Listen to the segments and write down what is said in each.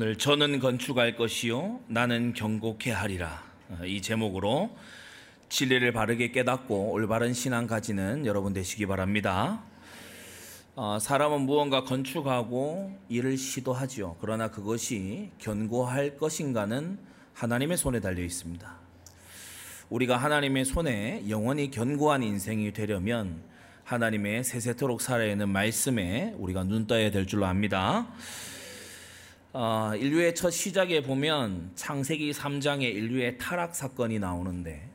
오늘 저는 건축할 것이요 나는 경고케 하리라 어, 이 제목으로 진리를 바르게 깨닫고 올바른 신앙 가지는 여러분 되시기 바랍니다. 어, 사람은 무언가 건축하고 일을 시도하지요. 그러나 그것이 견고할 것인가는 하나님의 손에 달려 있습니다. 우리가 하나님의 손에 영원히 견고한 인생이 되려면 하나님의 세세토록 살아야 하는 말씀에 우리가 눈 떠야 될 줄로 압니다. 어, 인류의 첫 시작에 보면 창세기 3장에 인류의 타락 사건이 나오는데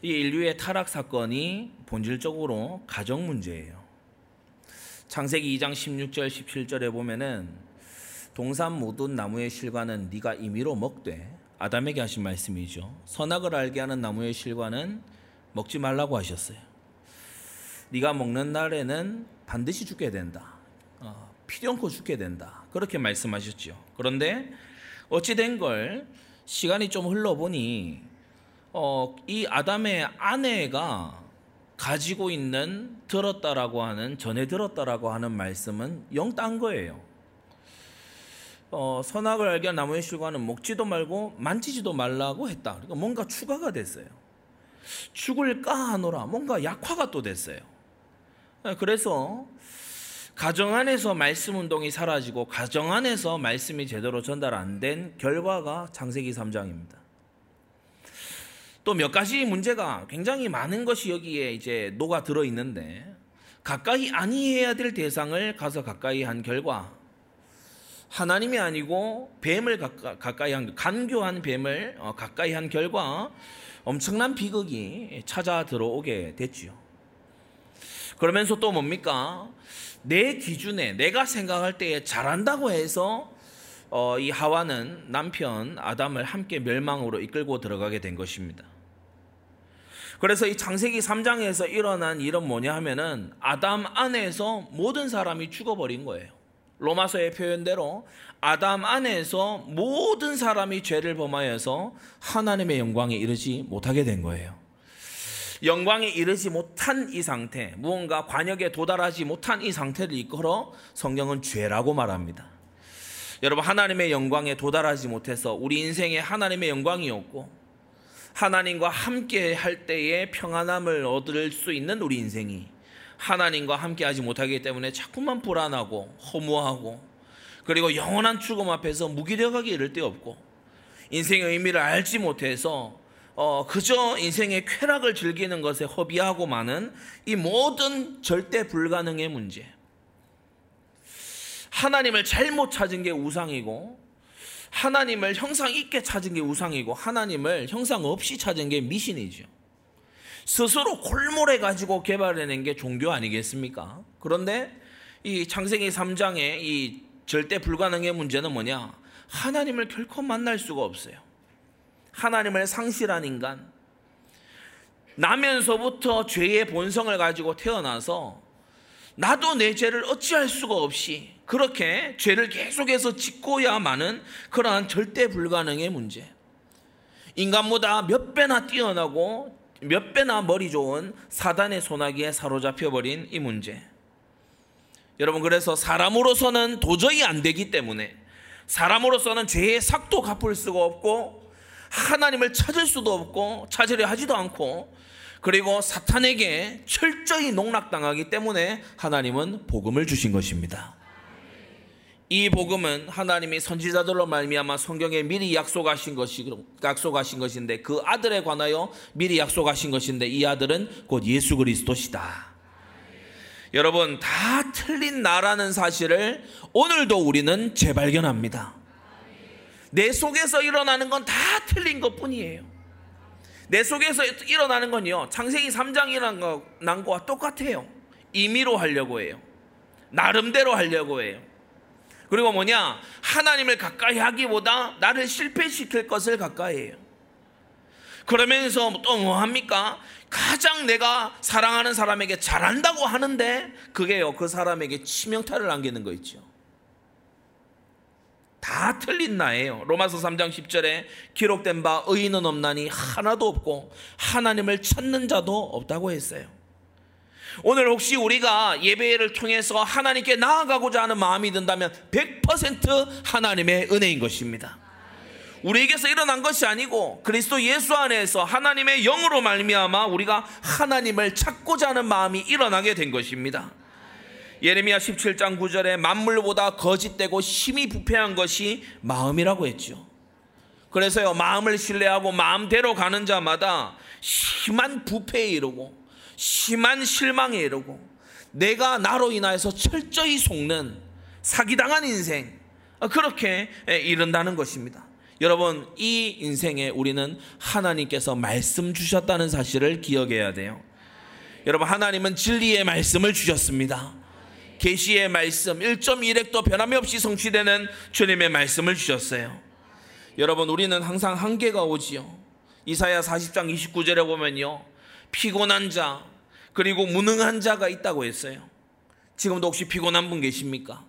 이 인류의 타락 사건이 본질적으로 가정 문제예요. 창세기 2장 16절 17절에 보면은 동산 모든 나무의 실과는 네가 임의로 먹되 아담에게 하신 말씀이죠. 선악을 알게 하는 나무의 실과는 먹지 말라고 하셨어요. 네가 먹는 날에는 반드시 죽게 된다. 어, 않고 죽게 된다. 그렇게 말씀하셨죠. 그런데 어찌 된 걸 시간이 좀 흘러보니 어, 이 아담의 아내가 가지고 있는 들었다라고 하는 전에 들었다라고 하는 말씀은 영딴 거예요. 어, 선악을 알게 한 나무의 실과는 먹지도 말고 만지지도 말라고 했다. 그러니까 뭔가 추가가 됐어요. 죽을까 하노라 뭔가 약화가 또 됐어요. 그래서 가정 안에서 말씀 운동이 사라지고 가정 안에서 말씀이 제대로 전달 안 된 결과가 창세기 3장입니다. 또 몇 가지 문제가 굉장히 많은 것이 여기에 이제 녹아 들어 있는데 가까이 아니해야 될 대상을 가서 가까이 한 결과 하나님이 아니고 뱀을 가까이 한 간교한 뱀을 어, 가까이 한 결과 엄청난 비극이 찾아 들어오게 됐지요. 그러면서 또 뭡니까? 내 기준에 내가 생각할 때에 잘한다고 해서 어, 이 하와는 남편 아담을 함께 멸망으로 이끌고 들어가게 된 것입니다. 그래서 이 창세기 3장에서 일어난 일은 뭐냐 하면은 아담 안에서 모든 사람이 죽어버린 거예요. 로마서의 표현대로 아담 안에서 모든 사람이 죄를 범하여서 하나님의 영광에 이르지 못하게 된 거예요. 영광에 이르지 못한 이 상태, 무언가 관역에 도달하지 못한 이 상태를 이끌어 성경은 죄라고 말합니다. 여러분, 하나님의 영광에 도달하지 못해서 우리 인생에 하나님의 영광이 없고 하나님과 함께 할 때에 평안함을 얻을 수 있는 우리 인생이 하나님과 함께 하지 못하기 때문에 자꾸만 불안하고 허무하고 그리고 영원한 죽음 앞에서 무기력하게 이를 데 없고 인생의 의미를 알지 못해서 어, 그저 인생의 쾌락을 즐기는 것에 허비하고 많은 이 모든 절대 불가능의 문제. 하나님을 잘못 찾은 게 우상이고, 하나님을 형상 있게 찾은 게 우상이고, 하나님을 형상 없이 찾은 게 미신이죠. 스스로 골몰해 가지고 개발해낸 게 종교 아니겠습니까? 그런데 이 창세기 3장의 이 절대 불가능의 문제는 뭐냐? 하나님을 결코 만날 수가 없어요. 하나님을 상실한 인간. 나면서부터 죄의 본성을 가지고 태어나서 나도 내 죄를 어찌할 수가 없이 그렇게 죄를 계속해서 짓고야만은 그러한 절대 불가능의 문제. 인간보다 몇 배나 뛰어나고 몇 배나 머리 좋은 사단의 소나기에 사로잡혀 버린 이 문제. 여러분 그래서 사람으로서는 도저히 안 되기 때문에 사람으로서는 죄의 삭도 갚을 수가 없고 하나님을 찾을 수도 없고 찾으려 하지도 않고 그리고 사탄에게 철저히 농락당하기 때문에 하나님은 복음을 주신 것입니다. 이 복음은 하나님이 선지자들로 말미암아 성경에 미리 약속하신 것이 약속하신 것인데 그 아들에 관하여 미리 약속하신 것인데 이 아들은 곧 예수 그리스도시다. 여러분 다 틀린 나라는 사실을 오늘도 우리는 재발견합니다. 내 속에서 일어나는 건 다 틀린 것 뿐이에요. 내 속에서 일어나는 건요, 창세기 3장 일어난 거와 똑같아요. 임의로 하려고 해요. 나름대로 하려고 해요. 그리고 뭐냐? 하나님을 가까이 하기보다 나를 실패시킬 것을 가까이 해요. 그러면서 또 뭐 합니까? 가장 내가 사랑하는 사람에게 잘한다고 하는데 그게요, 그 사람에게 치명타를 남기는 거 있죠. 다 틀린 나예요. 로마서 3장 10절에 기록된 바 의인은 없나니 하나도 없고 하나님을 찾는 자도 없다고 했어요. 오늘 혹시 우리가 예배를 통해서 하나님께 나아가고자 하는 마음이 든다면 100% 하나님의 은혜인 것입니다. 우리에게서 일어난 것이 아니고 그리스도 예수 안에서 하나님의 영으로 말미암아 우리가 하나님을 찾고자 하는 마음이 일어나게 된 것입니다. 예레미야 17장 9절에 만물보다 거짓되고 힘이 부패한 것이 마음이라고 했죠. 그래서요 마음을 신뢰하고 마음대로 가는 자마다 심한 부패에 이르고 심한 실망에 이르고 내가 나로 인하여서 철저히 속는 사기당한 인생 그렇게 이른다는 것입니다. 여러분 이 인생에 우리는 하나님께서 말씀 주셨다는 사실을 기억해야 돼요. 여러분 하나님은 진리의 말씀을 주셨습니다. 계시의 말씀 1.1핵도 변함이 없이 성취되는 주님의 말씀을 주셨어요. 여러분 우리는 항상 한계가 오지요. 이사야 40장 29절에 보면요. 피곤한 자 그리고 무능한 자가 있다고 했어요. 지금도 혹시 피곤한 분 계십니까?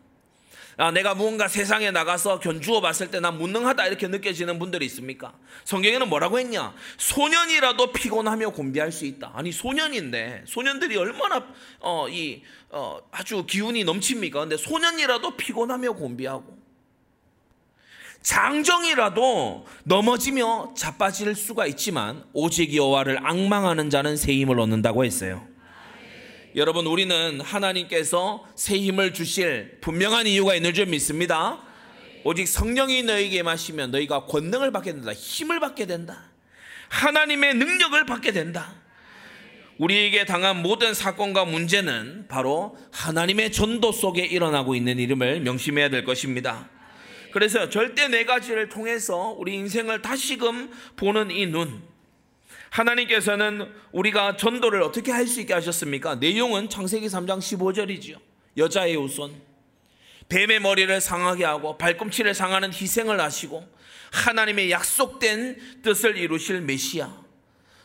아, 내가 무언가 세상에 나가서 견주어 봤을 때 난 무능하다 이렇게 느껴지는 분들이 있습니까? 성경에는 뭐라고 했냐? 소년이라도 피곤하며 곤비할 수 있다. 아니 소년인데 소년들이 얼마나 어, 이 어, 아주 기운이 넘칩니까? 근데 소년이라도 피곤하며 곤비하고 장정이라도 넘어지며 자빠질 수가 있지만 오직 여호와를 악망하는 자는 새 힘을 얻는다고 했어요. 여러분 우리는 하나님께서 새 힘을 주실 분명한 이유가 있는 줄 믿습니다. 오직 성령이 너에게 마시면 너희가 권능을 받게 된다. 힘을 받게 된다. 하나님의 능력을 받게 된다. 우리에게 당한 모든 사건과 문제는 바로 하나님의 전도 속에 일어나고 있는 이름을 명심해야 될 것입니다. 그래서 절대 네 가지를 통해서 우리 인생을 다시금 보는 이 눈, 하나님께서는 우리가 전도를 어떻게 할 수 있게 하셨습니까? 내용은 창세기 3장 15절이지요. 여자의 우선 뱀의 머리를 상하게 하고 발꿈치를 상하는 희생을 하시고 하나님의 약속된 뜻을 이루실 메시아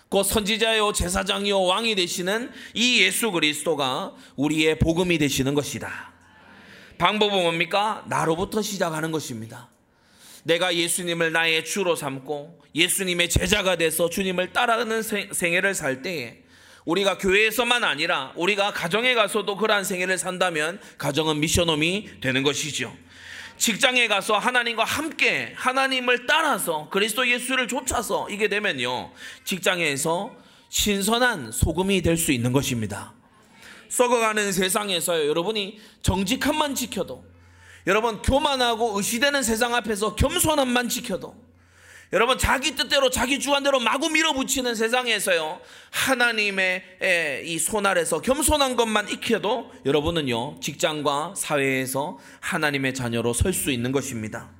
그 선지자요 제사장이요 왕이 되시는 이 예수 그리스도가 우리의 복음이 되시는 것이다. 방법은 뭡니까? 나로부터 시작하는 것입니다. 내가 예수님을 나의 주로 삼고 예수님의 제자가 돼서 주님을 따라가는 생애를 살 때에 우리가 교회에서만 아니라 우리가 가정에 가서도 그러한 생애를 산다면 가정은 미션홈이 되는 것이죠. 직장에 가서 하나님과 함께 하나님을 따라서 그리스도 예수를 쫓아서 이게 되면요. 직장에서 신선한 소금이 될 수 있는 것입니다. 썩어가는 세상에서 여러분이 정직함만 지켜도 여러분 교만하고 의시되는 세상 앞에서 겸손함만 지켜도 여러분 자기 뜻대로 자기 주관대로 마구 밀어붙이는 세상에서요 하나님의 이 손아래서 겸손한 것만 익혀도 여러분은요 직장과 사회에서 하나님의 자녀로 설 수 있는 것입니다.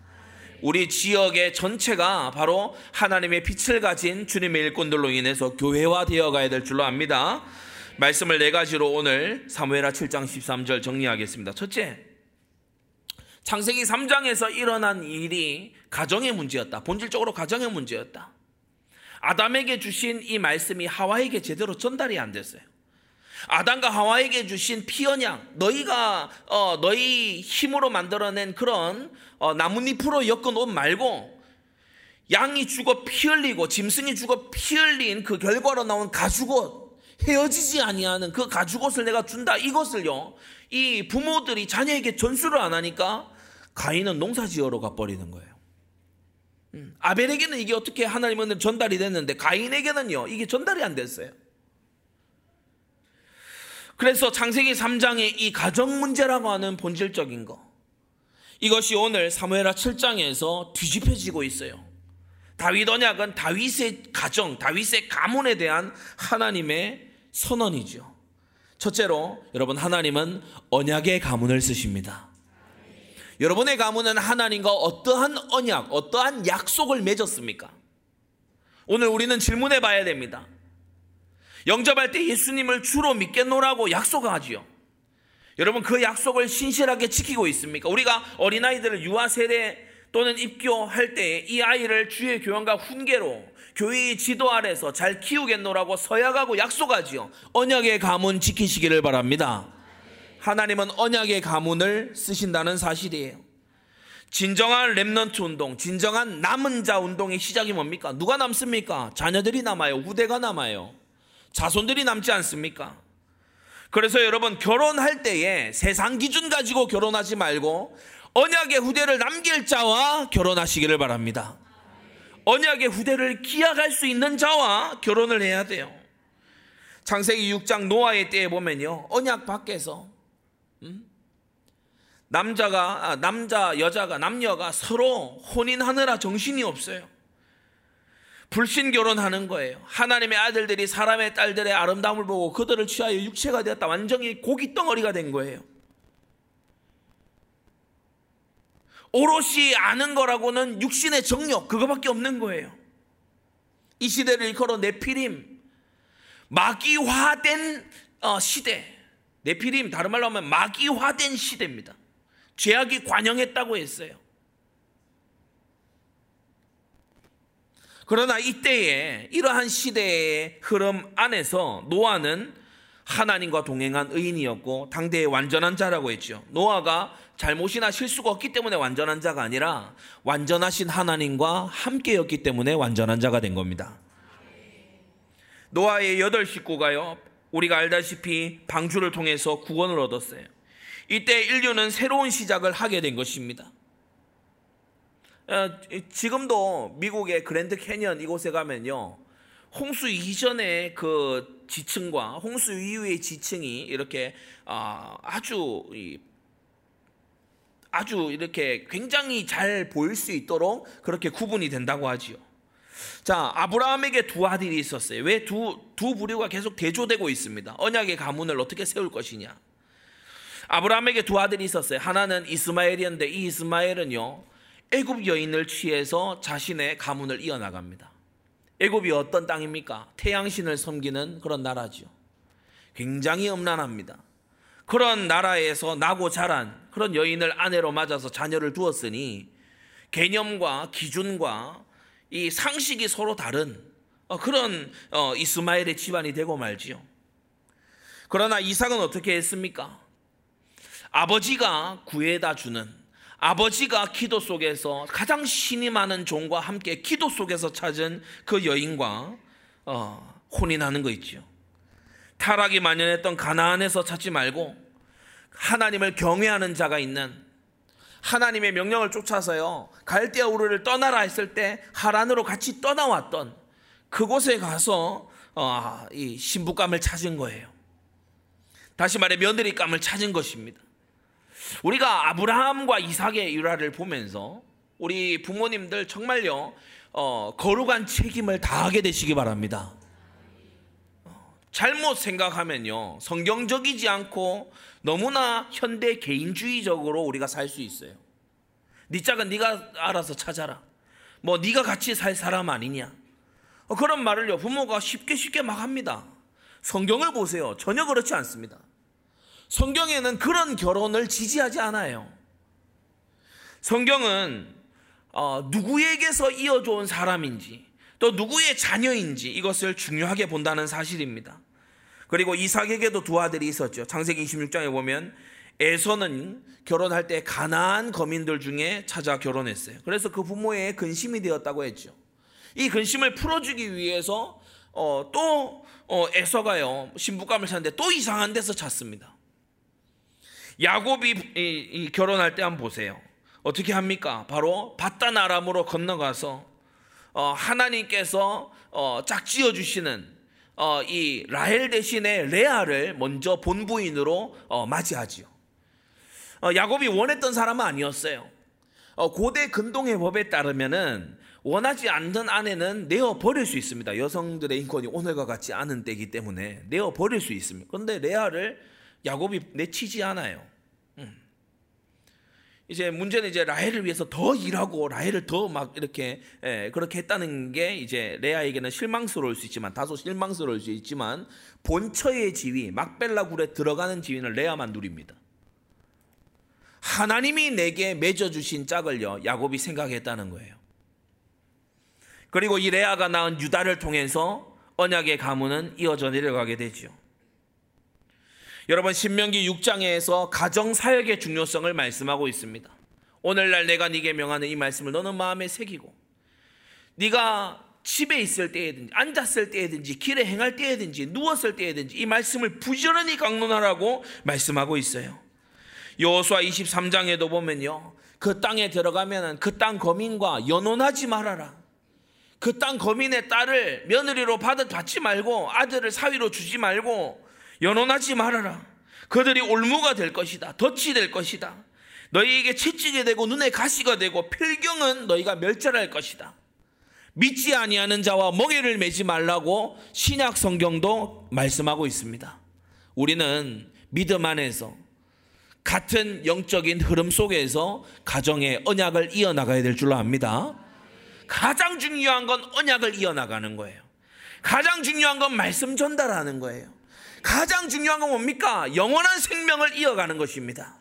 우리 지역의 전체가 바로 하나님의 빛을 가진 주님의 일꾼들로 인해서 교회화 되어 가야 될 줄로 압니다. 말씀을 네 가지로 오늘 사무엘하 7장 13절 정리하겠습니다. 첫째, 창세기 3장에서 일어난 일이 가정의 문제였다. 본질적으로 가정의 문제였다. 아담에게 주신 이 말씀이 하와에게 제대로 전달이 안 됐어요. 아담과 하와에게 주신 피언양, 너희가 어, 너희 힘으로 만들어낸 그런 어, 나뭇잎으로 엮은 옷 말고 양이 죽어 피 흘리고 짐승이 죽어 피 흘린 그 결과로 나온 가죽옷 헤어지지 아니하는 그 가죽옷을 내가 준다 이것을요 이 부모들이 자녀에게 전수를 안 하니까 가인은 농사지어로 가버리는 거예요. 음, 아벨에게는 이게 어떻게 하나님은 전달이 됐는데 가인에게는요 이게 전달이 안 됐어요. 그래서 창세기 3장의 이 가정 문제라고 하는 본질적인 거 이것이 오늘 사무엘하 7장에서 뒤집혀지고 있어요. 다윗 언약은 다윗의 가정, 다윗의 가문에 대한 하나님의 선언이죠. 첫째로 여러분 하나님은 언약의 가문을 쓰십니다. 여러분의 가문은 하나님과 어떠한 언약, 어떠한 약속을 맺었습니까? 오늘 우리는 질문해 봐야 됩니다. 영접할 때 예수님을 주로 믿겠노라고 약속하지요. 여러분 그 약속을 신실하게 지키고 있습니까? 우리가 어린아이들을 유아 세대 또는 입교할 때 이 아이를 주의 교환과 훈계로 교회의 지도 아래서 잘 키우겠노라고 서약하고 약속하지요. 언약의 가문 지키시기를 바랍니다. 하나님은 언약의 가문을 쓰신다는 사실이에요. 진정한 remnant 운동, 진정한 남은 자 운동의 시작이 뭡니까? 누가 남습니까? 자녀들이 남아요. 후대가 남아요. 자손들이 남지 않습니까? 그래서 여러분 결혼할 때에 세상 기준 가지고 결혼하지 말고 언약의 후대를 남길 자와 결혼하시기를 바랍니다. 언약의 후대를 기약할 수 있는 자와 결혼을 해야 돼요. 창세기 6장 노아의 때에 보면요. 언약 밖에서 음? 남자가 아, 남자 여자가 남녀가 서로 혼인하느라 정신이 없어요. 불신 결혼하는 거예요. 하나님의 아들들이 사람의 딸들의 아름다움을 보고 그들을 취하여 육체가 되었다. 완전히 고기 덩어리가 된 거예요. 오롯이 아는 거라고는 육신의 정력 그거밖에 없는 거예요. 이 시대를 일컬어 네피림 마귀화된 어, 시대. 네피림 다른 말로 하면 마귀화된 시대입니다. 죄악이 관영했다고 했어요. 그러나 이때에 이러한 시대의 흐름 안에서 노아는 하나님과 동행한 의인이었고 당대의 완전한 자라고 했죠. 노아가 잘못이나 실수가 없기 때문에 완전한 자가 아니라 완전하신 하나님과 함께였기 때문에 완전한 자가 된 겁니다. 노아의 여덟 식구가요. 우리가 알다시피 방주를 통해서 구원을 얻었어요. 이때 인류는 새로운 시작을 하게 된 것입니다. 어, 지금도 미국의 그랜드 캐년 이곳에 가면요. 홍수 이전의 그 지층과 홍수 이후의 지층이 이렇게 아, 아주 아주 이렇게 굉장히 잘 보일 수 있도록 그렇게 구분이 된다고 하지요. 자, 아브라함에게 두 아들이 있었어요. 왜 두, 두 부류가 계속 대조되고 있습니다. 언약의 가문을 어떻게 세울 것이냐. 아브라함에게 두 아들이 있었어요. 하나는 이스마엘이었는데 이 이스마엘은요, 애굽 여인을 취해서 자신의 가문을 이어나갑니다. 애굽이 어떤 땅입니까? 태양신을 섬기는 그런 나라지요. 굉장히 음란합니다. 그런 나라에서 나고 자란 그런 여인을 아내로 맞아서 자녀를 두었으니 개념과 기준과 이 상식이 서로 다른 어, 그런 어, 이스마엘의 집안이 되고 말지요. 그러나 이삭은 어떻게 했습니까? 아버지가 구해다 주는 아버지가 기도 속에서 가장 신이 많은 종과 함께 기도 속에서 찾은 그 여인과 어, 혼인하는 거 있죠. 타락이 만연했던 가나안에서 찾지 말고 하나님을 경외하는 자가 있는 하나님의 명령을 쫓아서요 갈대아 우르를 떠나라 했을 때 하란으로 같이 떠나왔던 그곳에 가서 어, 이 신부감을 찾은 거예요. 다시 말해 며느리감을 찾은 것입니다. 우리가 아브라함과 이삭의 일화를 보면서 우리 부모님들 정말요 어, 거룩한 책임을 다하게 되시기 바랍니다. 어, 잘못 생각하면요 성경적이지 않고 너무나 현대 개인주의적으로 우리가 살 수 있어요. 네 짝은 네가 알아서 찾아라. 뭐 네가 같이 살 사람 아니냐. 어, 그런 말을요 부모가 쉽게 쉽게 막 합니다. 성경을 보세요. 전혀 그렇지 않습니다. 성경에는 그런 결혼을 지지하지 않아요. 성경은 어, 누구에게서 이어져온 사람인지 또 누구의 자녀인지 이것을 중요하게 본다는 사실입니다. 그리고 이삭에게도 두 아들이 있었죠. 창세기 26장에 보면 에서는 결혼할 때 가나안 거민들 중에 찾아 결혼했어요. 그래서 그 부모의 근심이 되었다고 했죠. 이 근심을 풀어주기 위해서 어, 또 어, 에서가요 신부감을 찾는데 또 이상한 데서 찾습니다. 야곱이 이, 이 결혼할 때 한번 보세요. 어떻게 합니까? 바로 바단 아람으로 건너가서 어, 하나님께서 어, 짝지어 주시는 어, 이 라헬 대신에 레아를 먼저 본부인으로 어, 맞이하지요. 어, 야곱이 원했던 사람은 아니었어요. 어, 고대 근동의 법에 따르면은 원하지 않는 아내는 내어 버릴 수 있습니다. 여성들의 인권이 오늘과 같지 않은 때이기 때문에 내어 버릴 수 있습니다. 그런데 레아를 야곱이 내치지 않아요. 음. 이제 문제는 이제 라헬을 위해서 더 일하고 라헬을 더 막 이렇게 예, 그렇게 했다는 게 이제 레아에게는 실망스러울 수 있지만 다소 실망스러울 수 있지만 본처의 지위 막벨라 굴에 들어가는 지위는 레아만 누립니다. 하나님이 내게 맺어 주신 짝을요 야곱이 생각했다는 거예요. 그리고 이 레아가 낳은 유다를 통해서 언약의 가문은 이어져 내려가게 되죠. 여러분 신명기 6장에서 가정 사역의 중요성을 말씀하고 있습니다. 오늘날 내가 네게 명하는 이 말씀을 너는 마음에 새기고 네가 집에 있을 때에든지 앉았을 때에든지 길에 행할 때에든지 누웠을 때에든지 이 말씀을 부지런히 강론하라고 말씀하고 있어요. 여호수아 23장에도 보면요. 그 땅에 들어가면은 그 땅 거민과 연혼하지 말아라. 그 땅 거민의 딸을 며느리로 받아 받지 말고 아들을 사위로 주지 말고 연혼하지 말아라. 그들이 올무가 될 것이다. 덫이 될 것이다. 너희에게 채찍이 되고 눈에 가시가 되고 필경은 너희가 멸절할 것이다. 믿지 아니하는 자와 멍에를 매지 말라고 신약 성경도 말씀하고 있습니다. 우리는 믿음 안에서 같은 영적인 흐름 속에서 가정의 언약을 이어나가야 될 줄로 압니다. 가장 중요한 건 언약을 이어나가는 거예요. 가장 중요한 건 말씀 전달하는 거예요. 가장 중요한 건 뭡니까? 영원한 생명을 이어가는 것입니다.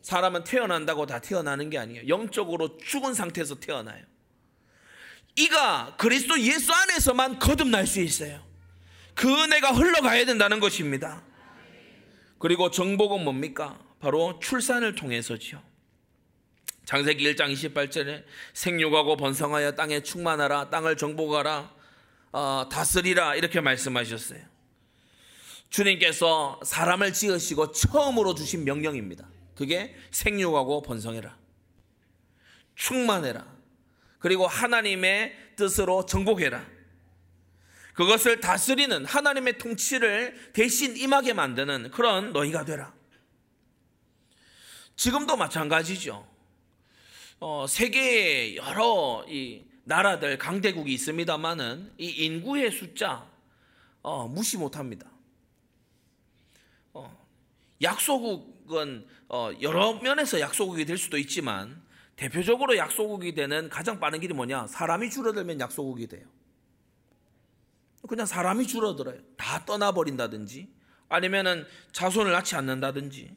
사람은 태어난다고 다 태어나는 게 아니에요. 영적으로 죽은 상태에서 태어나요. 이가 그리스도 예수 안에서만 거듭날 수 있어요. 그 은혜가 흘러가야 된다는 것입니다. 그리고 정복은 뭡니까? 바로 출산을 통해서지요. 장세기 1장 28절에 생육하고 번성하여 땅에 충만하라 땅을 정복하라 어, 다스리라 이렇게 말씀하셨어요. 주님께서 사람을 지으시고 처음으로 주신 명령입니다. 그게 생육하고 번성해라. 충만해라. 그리고 하나님의 뜻으로 정복해라. 그것을 다스리는 하나님의 통치를 대신 임하게 만드는 그런 너희가 되라. 지금도 마찬가지죠. 어, 세계에 여러 이 나라들 강대국이 있습니다만은 이 인구의 숫자 어, 무시 못합니다. 어, 약소국은 어, 여러 면에서 약소국이 될 수도 있지만 대표적으로 약소국이 되는 가장 빠른 길이 뭐냐? 사람이 줄어들면 약소국이 돼요. 그냥 사람이 줄어들어요. 다 떠나버린다든지 아니면은 자손을 낳지 않는다든지.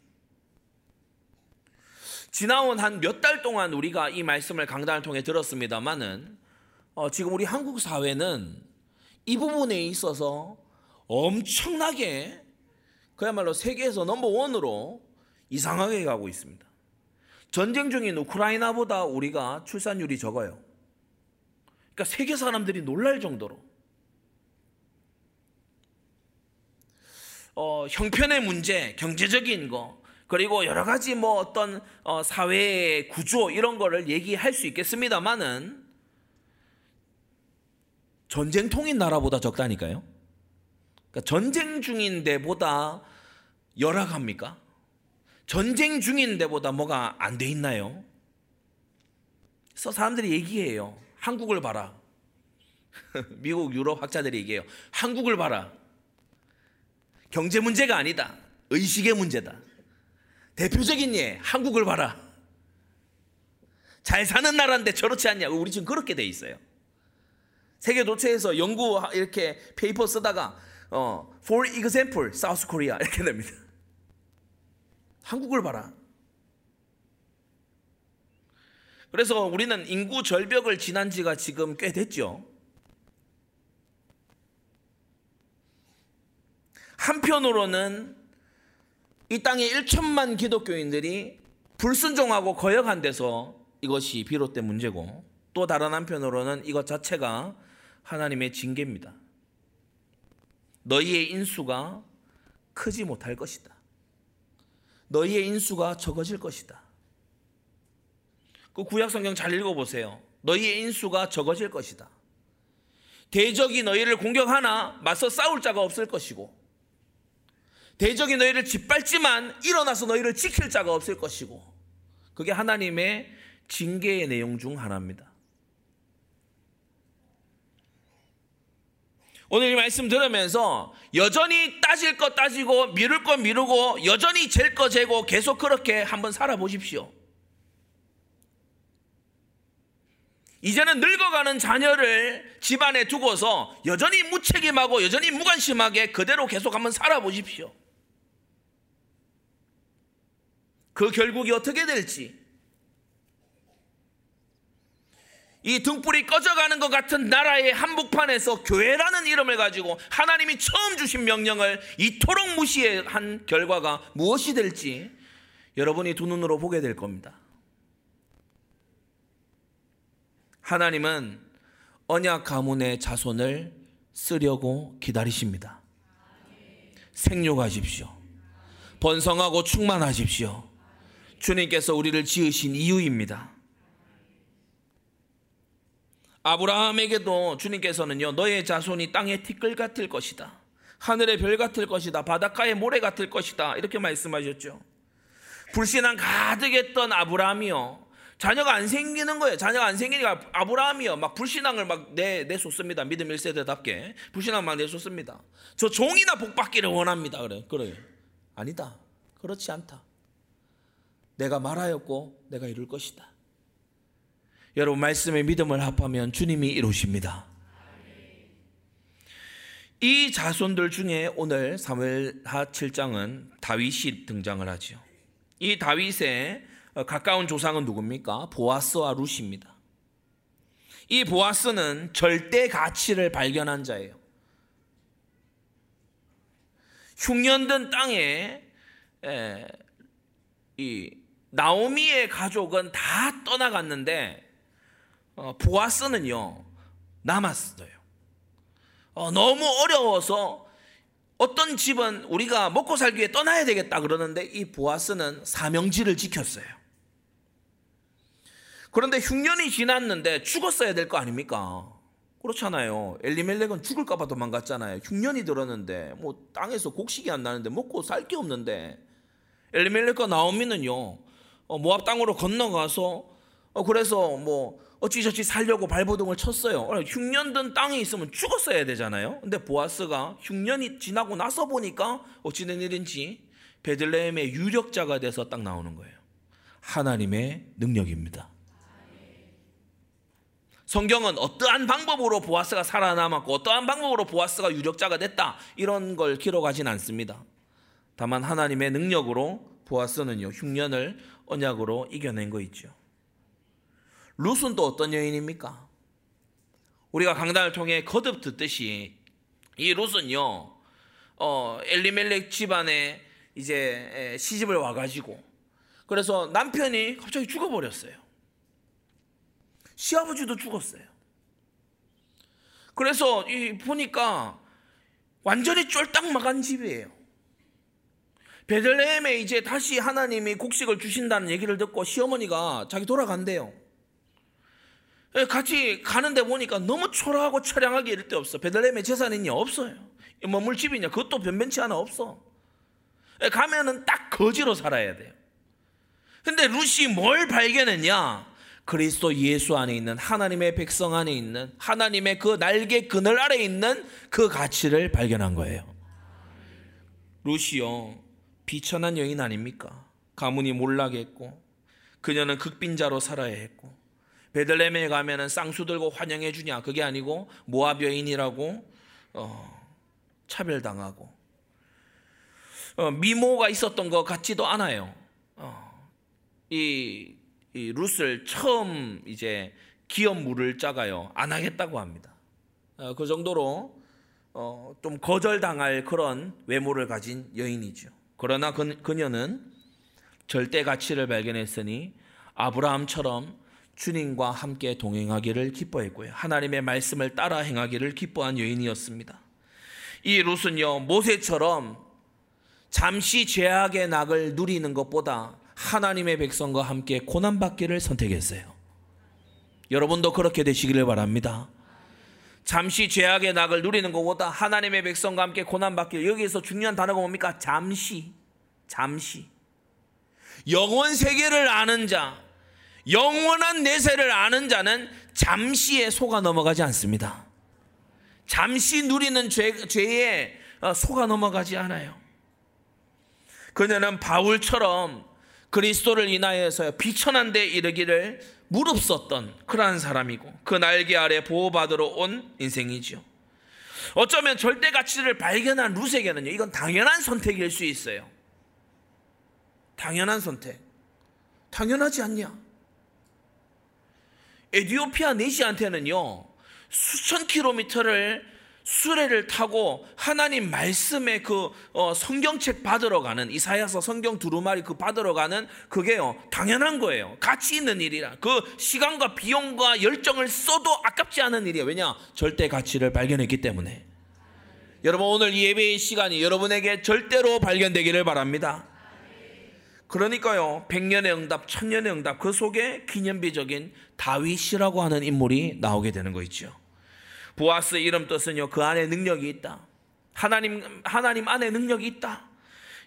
지나온 한 몇 달 동안 우리가 이 말씀을 강단을 통해 들었습니다만은 어, 지금 우리 한국 사회는 이 부분에 있어서 엄청나게 그야말로 세계에서 넘버 원으로 이상하게 가고 있습니다. 전쟁 중인 우크라이나보다 우리가 출산율이 적어요. 그러니까 세계 사람들이 놀랄 정도로. 어, 형편의 문제, 경제적인 거, 그리고 여러 가지 뭐 어떤 어, 사회의 구조 이런 거를 얘기할 수 있겠습니다만은 전쟁통인 나라보다 적다니까요. 그러니까 전쟁 중인 데보다 열악합니까? 전쟁 중인 데보다 뭐가 안 돼 있나요? 그래서 사람들이 얘기해요. 한국을 봐라. 미국, 유럽 학자들이 얘기해요. 한국을 봐라. 경제 문제가 아니다. 의식의 문제다. 대표적인 예, 한국을 봐라. 잘 사는 나라인데 저렇지 않냐. 우리 지금 그렇게 돼 있어요. 세계 도처에서 연구 이렇게 paper 쓰다가 어, for example, South Korea 이렇게 됩니다. 한국을 봐라. 그래서 우리는 인구 절벽을 지난 지가 지금 꽤 됐죠. 한편으로는 이 땅에 1천만 기독교인들이 불순종하고 거역한 데서 이것이 비롯된 문제고 또 다른 한편으로는 이것 자체가 하나님의 징계입니다. 너희의 인수가 크지 못할 것이다. 너희의 인수가 적어질 것이다. 그 구약 성경 잘 읽어보세요. 너희의 인수가 적어질 것이다. 대적이 너희를 공격하나 맞서 싸울 자가 없을 것이고, 대적이 너희를 짓밟지만 일어나서 너희를 지킬 자가 없을 것이고, 그게 하나님의 징계의 내용 중 하나입니다. 오늘 이 말씀 들으면서 여전히 따질 것 따지고 미룰 것 미루고 여전히 잴것 재고 계속 그렇게 한번 살아보십시오. 이제는 늙어가는 자녀를 집안에 두고서 여전히 무책임하고 여전히 무관심하게 그대로 계속 한번 살아보십시오. 그 결국이 어떻게 될지 이 등불이 꺼져가는 것 같은 나라의 한복판에서 교회라는 이름을 가지고 하나님이 처음 주신 명령을 이토록 무시한 결과가 무엇이 될지 여러분이 두 눈으로 보게 될 겁니다. 하나님은 언약 가문의 자손을 쓰려고 기다리십니다. 생육하십시오. 번성하고 충만하십시오. 주님께서 우리를 지으신 이유입니다. 아브라함에게도 주님께서는요, 너의 자손이 땅의 티끌 같을 것이다. 하늘의 별 같을 것이다. 바닷가의 모래 같을 것이다. 이렇게 말씀하셨죠. 불신앙 가득했던 아브라함이요. 자녀가 안 생기는 거예요. 자녀가 안 생기니까 아브라함이요. 막 불신앙을 막 내, 내쏟습니다. 믿음 1세대답게. 불신앙 막 내쏟습니다. 저 종이나 복 받기를 원합니다. 그래. 그래요. 아니다. 그렇지 않다. 내가 말하였고 내가 이룰 것이다. 여러분 말씀에 믿음을 합하면 주님이 이루십니다. 이 자손들 중에 오늘 사무엘하 7장은 다윗이 등장을 하죠. 이 다윗의 가까운 조상은 누굽니까? 보아스와 루시입니다. 이 보아스는 절대 가치를 발견한 자예요. 흉년된 땅에 이 나오미의 가족은 다 떠나갔는데 어, 보아스는요 남았어요. 어, 너무 어려워서 어떤 집은 우리가 먹고 살기 위해 떠나야 되겠다 그러는데 이 보아스는 사명지를 지켰어요. 그런데 흉년이 지났는데 죽었어야 될 거 아닙니까? 그렇잖아요. 엘리멜렉은 죽을까봐 도망갔잖아요. 흉년이 들었는데 뭐 땅에서 곡식이 안 나는데 먹고 살 게 없는데 엘리멜렉과 나오미는요 어, 모압 땅으로 건너가서 어, 그래서 뭐 어찌저찌 살려고 발버둥을 쳤어요. 어, 흉년 든 땅에 있으면 죽었어야 되잖아요. 근데 보아스가 흉년이 지나고 나서 보니까 어찌된 일인지 베들레헴의 유력자가 돼서 딱 나오는 거예요. 하나님의 능력입니다. 성경은 어떠한 방법으로 보아스가 살아남았고 어떠한 방법으로 보아스가 유력자가 됐다 이런 걸 기록하진 않습니다. 다만 하나님의 능력으로 보아스는요 흉년을 언약으로 이겨낸 거 있죠. 룻은 또 어떤 여인입니까? 우리가 강단을 통해 거듭 듣듯이 이 룻은요 어, 엘리멜렉 집안에 이제 시집을 와가지고 그래서 남편이 갑자기 죽어버렸어요. 시아버지도 죽었어요. 그래서 이 보니까 완전히 쫄딱 막한 집이에요. 베들레헴에 이제 다시 하나님이 곡식을 주신다는 얘기를 듣고 시어머니가 자기 돌아간대요. 예, 같이 가는데 보니까 너무 초라하고 처량하게 이럴 데 없어. 베들레헴에 재산이 없어요. 머물 집이냐? 그것도 변변치 않아 없어. 예, 가면은 딱 거지로 살아야 돼요. 근데 루시 뭘 발견했냐? 그리스도 예수 안에 있는 하나님의 백성 안에 있는 하나님의 그 날개 그늘 아래 있는 그 가치를 발견한 거예요. 루시요. 비천한 여인 아닙니까? 가문이 몰락했고 그녀는 극빈자로 살아야 했고 베들레헴에 가면은 쌍수 들고 환영해 주냐 그게 아니고 모압 여인이라고 어, 차별당하고 어, 미모가 있었던 것 같지도 않아요. 어, 이, 이 룻을 처음 이제 기업 물을 짜가요 안 하겠다고 합니다. 어, 그 정도로 어, 좀 거절당할 그런 외모를 가진 여인이죠. 그러나 그녀는 절대 가치를 발견했으니 아브라함처럼 주님과 함께 동행하기를 기뻐했고요. 하나님의 말씀을 따라 행하기를 기뻐한 여인이었습니다. 이 룻은요, 모세처럼 잠시 죄악의 낙을 누리는 것보다 하나님의 백성과 함께 고난받기를 선택했어요. 여러분도 그렇게 되시기를 바랍니다. 잠시 죄악의 낙을 누리는 것보다 하나님의 백성과 함께 고난받기를 여기에서 중요한 단어가 뭡니까? 잠시. 잠시. 영원 세계를 아는 자, 영원한 내세를 아는 자는 잠시에 속아 넘어가지 않습니다. 잠시 누리는 죄, 죄에 어, 속아 넘어가지 않아요. 그녀는 바울처럼 그리스도를 인하여서 비천한 데 이르기를 무릅썼던 그러한 사람이고 그 날개 아래 보호받으러 온 인생이지요. 어쩌면 절대 가치를 발견한 루세게는요. 이건 당연한 선택일 수 있어요. 당연한 선택. 당연하지 않냐? 에디오피아 내시한테는요. 수천 킬로미터를 수레를 타고 하나님 말씀의 그 어, 성경책 받으러 가는 이사야서 성경 두루마리 그 받으러 가는 그게요 당연한 거예요. 가치 있는 일이라 그 시간과 비용과 열정을 써도 아깝지 않은 일이에요. 왜냐 절대 가치를 발견했기 때문에. 여러분 오늘 이 예배의 시간이 여러분에게 절대로 발견되기를 바랍니다. 그러니까요 백년의 응답, 천년의 응답 그 속에 기념비적인 다윗이라고 하는 인물이 나오게 되는 거 있죠. 보아스 이름 뜻은요 그 안에 능력이 있다. 하나님 하나님 안에 능력이 있다.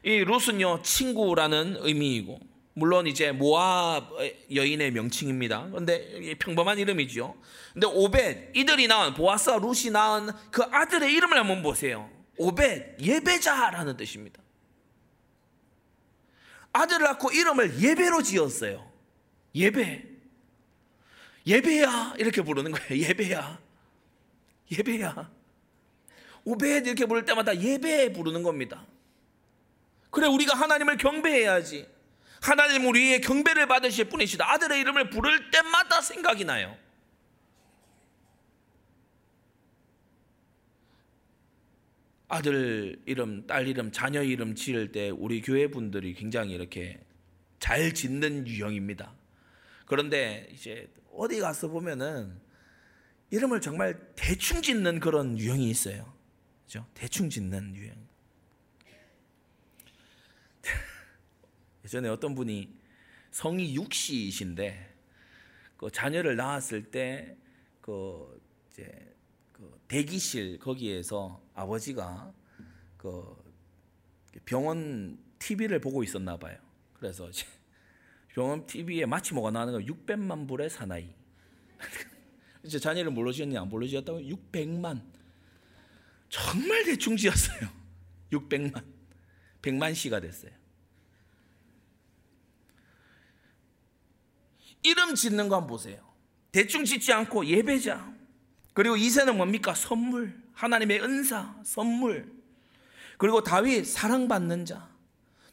이 룻은요 친구라는 의미이고 물론 이제 모압 여인의 명칭입니다. 그런데 평범한 이름이죠. 근데 오벳 이들이 낳은 보아스와 룻이 낳은 그 아들의 이름을 한번 보세요. 오벳 예배자라는 뜻입니다. 아들을 낳고 이름을 예배로 지었어요. 예배. 예배야 이렇게 부르는 거예요. 예배야. 예배야. 오벳 이렇게 부를 때마다 예배 부르는 겁니다. 그래 우리가 하나님을 경배해야지. 하나님 우리의 경배를 받으실 분이시다. 아들의 이름을 부를 때마다 생각이 나요. 아들 이름, 딸 이름, 자녀 이름 지을 때 우리 교회 분들이 굉장히 이렇게 잘 짓는 유형입니다. 그런데 이제 어디 가서 보면은 이름을 정말 대충 짓는 그런 유형이 있어요. 그죠? 대충 짓는 유형. 예전에 어떤 분이 성이 육시이신데 그 자녀를 낳았을 때 그 이제 그 대기실 거기에서 아버지가 그 병원 TV를 보고 있었나 봐요. 그래서 병원 TV에 마치 뭐가 나오는 거 600만 불의 사나이. 이제 자녀를 뭘로 지었냐 안 뭘로 지었다고 600만. 정말 대충 지었어요. 600만. 100만 시가 됐어요. 이름 짓는 거 한번 보세요. 대충 짓지 않고 예배자. 그리고 이세는 뭡니까? 선물. 하나님의 은사, 선물. 그리고 다윗 사랑받는 자.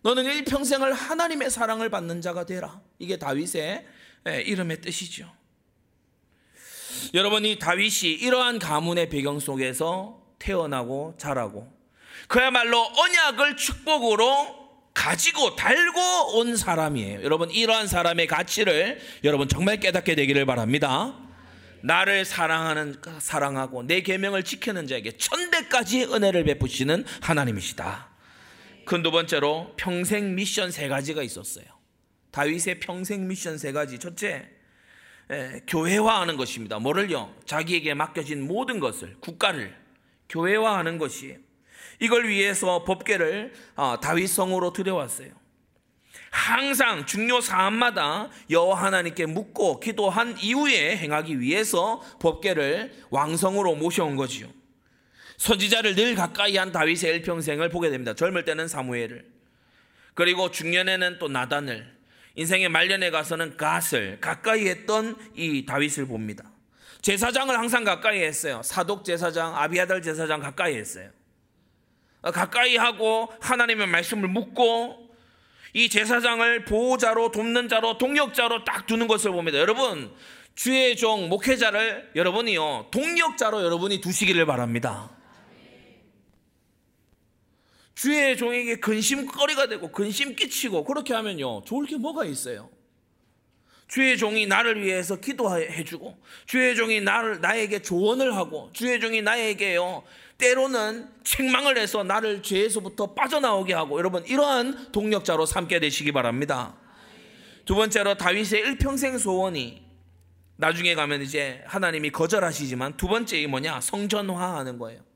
너는 일평생을 하나님의 사랑을 받는 자가 되라. 이게 다윗의 이름의 뜻이죠. 여러분 이 다윗이 이러한 가문의 배경 속에서 태어나고 자라고 그야말로 언약을 축복으로 가지고 달고 온 사람이에요. 여러분 이러한 사람의 가치를 여러분 정말 깨닫게 되기를 바랍니다. 나를 사랑하는 사랑하고 내 계명을 지키는 자에게 천대까지 은혜를 베푸시는 하나님이시다. 그두 번째로 평생 미션 세 가지가 있었어요. 다윗의 평생 미션 세 가지. 첫째, 에, 교회화하는 것입니다. 뭐를요? 자기에게 맡겨진 모든 것을 국가를 교회화하는 것이 이걸 위해서 법계를 아, 다윗 성으로 들여왔어요. 항상 중요 사안마다 여호와 하나님께 묻고 기도한 이후에 행하기 위해서 법계를 왕성으로 모셔온 거지요. 선지자를 늘 가까이 한 다윗의 일평생을 보게 됩니다. 젊을 때는 사무엘을 그리고 중년에는 또 나단을 인생의 말년에 가서는 갓을 가까이 했던 이 다윗을 봅니다. 제사장을 항상 가까이 했어요. 사독 제사장, 아비아달 제사장 가까이 했어요. 가까이 하고 하나님의 말씀을 묻고 이 제사장을 보호자로 돕는 자로 동력자로 딱 두는 것을 봅니다. 여러분 주의 종 목회자를 여러분이요 동력자로 여러분이 두시기를 바랍니다. 주의 종에게 근심거리가 되고 근심 끼치고 그렇게 하면요 좋을 게 뭐가 있어요? 주의 종이 나를 위해서 기도해 주고 주의 종이 나를 나에게 조언을 하고 주의 종이 나에게요 때로는 책망을 해서 나를 죄에서부터 빠져나오게 하고 여러분 이러한 동력자로 삼게 되시기 바랍니다. 두 번째로 다윗의 일평생 소원이 나중에 가면 이제 하나님이 거절하시지만 두 번째 이 뭐냐 성전화하는 거예요.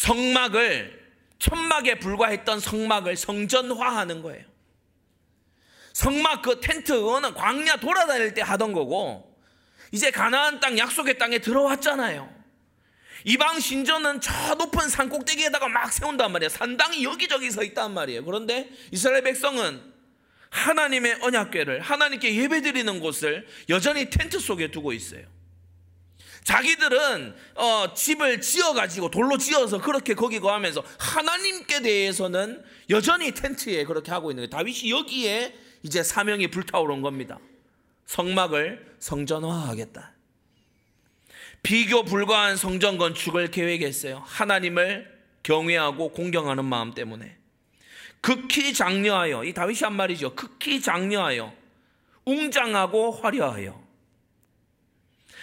성막을 천막에 불과했던 성막을 성전화하는 거예요. 성막 그 텐트 그거는 광야 돌아다닐 때 하던 거고 이제 가나안 땅 약속의 땅에 들어왔잖아요. 이방 신전은 저 높은 산 꼭대기에다가 막 세운단 말이에요. 산당이 여기저기 서 있단 말이에요. 그런데 이스라엘 백성은 하나님의 언약궤를 하나님께 예배드리는 곳을 여전히 텐트 속에 두고 있어요. 자기들은 어, 집을 지어가지고 돌로 지어서 그렇게 거기 거하면서 하나님께 대해서는 여전히 텐트에 그렇게 하고 있는 거예요. 다윗이 여기에 이제 사명이 불타오른 겁니다. 성막을 성전화하겠다. 비교 불가한 성전 건축을 계획했어요. 하나님을 경외하고 공경하는 마음 때문에. 극히 장려하여, 이 다윗이 한 말이죠. 극히 장려하여, 웅장하고 화려하여.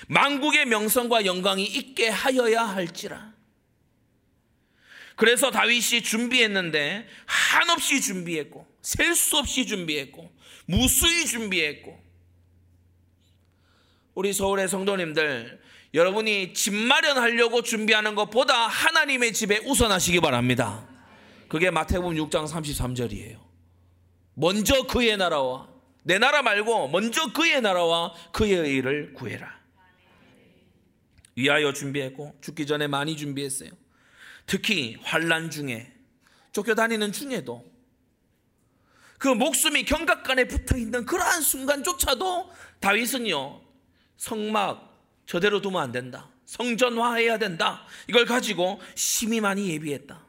만국의 명성과 영광이 있게 하여야 할지라. 그래서 다윗이 준비했는데 한없이 준비했고 셀 수 없이 준비했고 무수히 준비했고 우리 서울의 성도님들 여러분이 집 마련하려고 준비하는 것보다 하나님의 집에 우선하시기 바랍니다. 그게 마태복음 6장 33절이에요. 먼저 그의 나라와 내 나라 말고 먼저 그의 나라와 그의 일을 구해라. 위하여 준비했고 죽기 전에 많이 준비했어요. 특히 환란 중에 쫓겨다니는 중에도 그 목숨이 경각간에 붙어 있는 그러한 순간조차도 다윗은요 성막 저대로 두면 안 된다. 성전화해야 된다. 이걸 가지고 심히 많이 예비했다.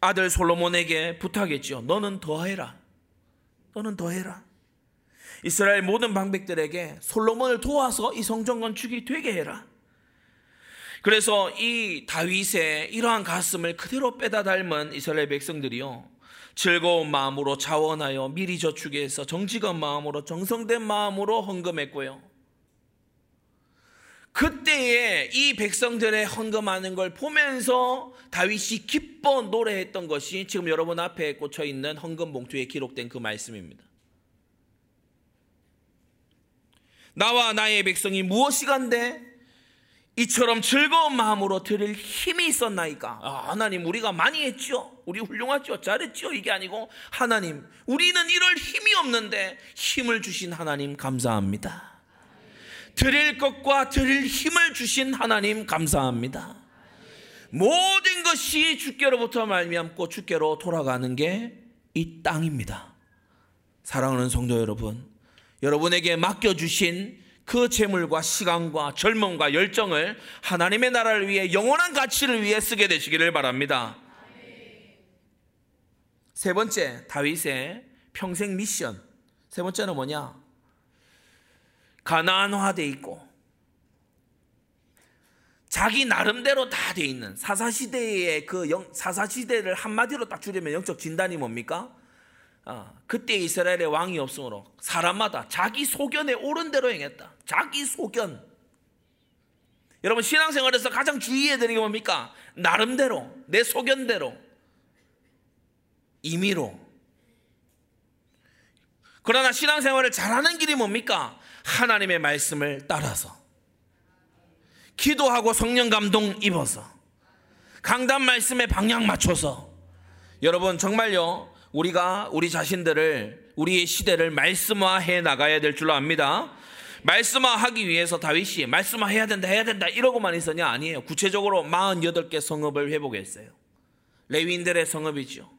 아들 솔로몬에게 부탁했죠. 너는 더해라. 너는 더해라. 이스라엘 모든 방백들에게 솔로몬을 도와서 이 성전 건축이 되게 해라. 그래서 이 다윗의 이러한 가슴을 그대로 빼다 닮은 이스라엘 백성들이요. 즐거운 마음으로 자원하여 미리 저축해서 정직한 마음으로 정성된 마음으로 헌금했고요. 그때에 이 백성들의 헌금하는 걸 보면서 다윗이 기뻐 노래했던 것이 지금 여러분 앞에 꽂혀 있는 헌금 봉투에 기록된 그 말씀입니다. 나와 나의 백성이 무엇이 간데 이처럼 즐거운 마음으로 드릴 힘이 있었나이까? 아, 하나님, 우리가 많이 했죠? 우리 훌륭하죠? 잘했죠? 이게 아니고, 하나님, 우리는 이럴 힘이 없는데 힘을 주신 하나님 감사합니다. 드릴 것과 드릴 힘을 주신 하나님 감사합니다. 모든 것이 주께로부터 말미암고 주께로 돌아가는 게 이 땅입니다. 사랑하는 성도 여러분, 여러분에게 맡겨주신 그 재물과 시간과 젊음과 열정을 하나님의 나라를 위해 영원한 가치를 위해 쓰게 되시기를 바랍니다. 세 번째, 다윗의 평생 미션. 세 번째는 뭐냐? 가나안화돼 있고 자기 나름대로 다 돼 있는 사사시대의 그 영, 사사시대를 한마디로 딱 줄이면 영적 진단이 뭡니까? 어, 그때 이스라엘의 왕이 없으므로 사람마다 자기 소견에 옳은 대로 행했다. 자기 소견. 여러분 신앙생활에서 가장 주의해야 되는 게 뭡니까? 나름대로 내 소견대로 임의로. 그러나 신앙생활을 잘하는 길이 뭡니까? 하나님의 말씀을 따라서 기도하고 성령 감동 입어서 강단 말씀에 방향 맞춰서 여러분 정말요 우리가 우리 자신들을 우리의 시대를 말씀화해 나가야 될 줄로 압니다. 말씀화하기 위해서 다윗이 말씀화해야 된다 해야 된다 이러고만 있었냐 아니에요. 구체적으로 48개 성읍을 회복했어요. 레위인들의 성읍이죠.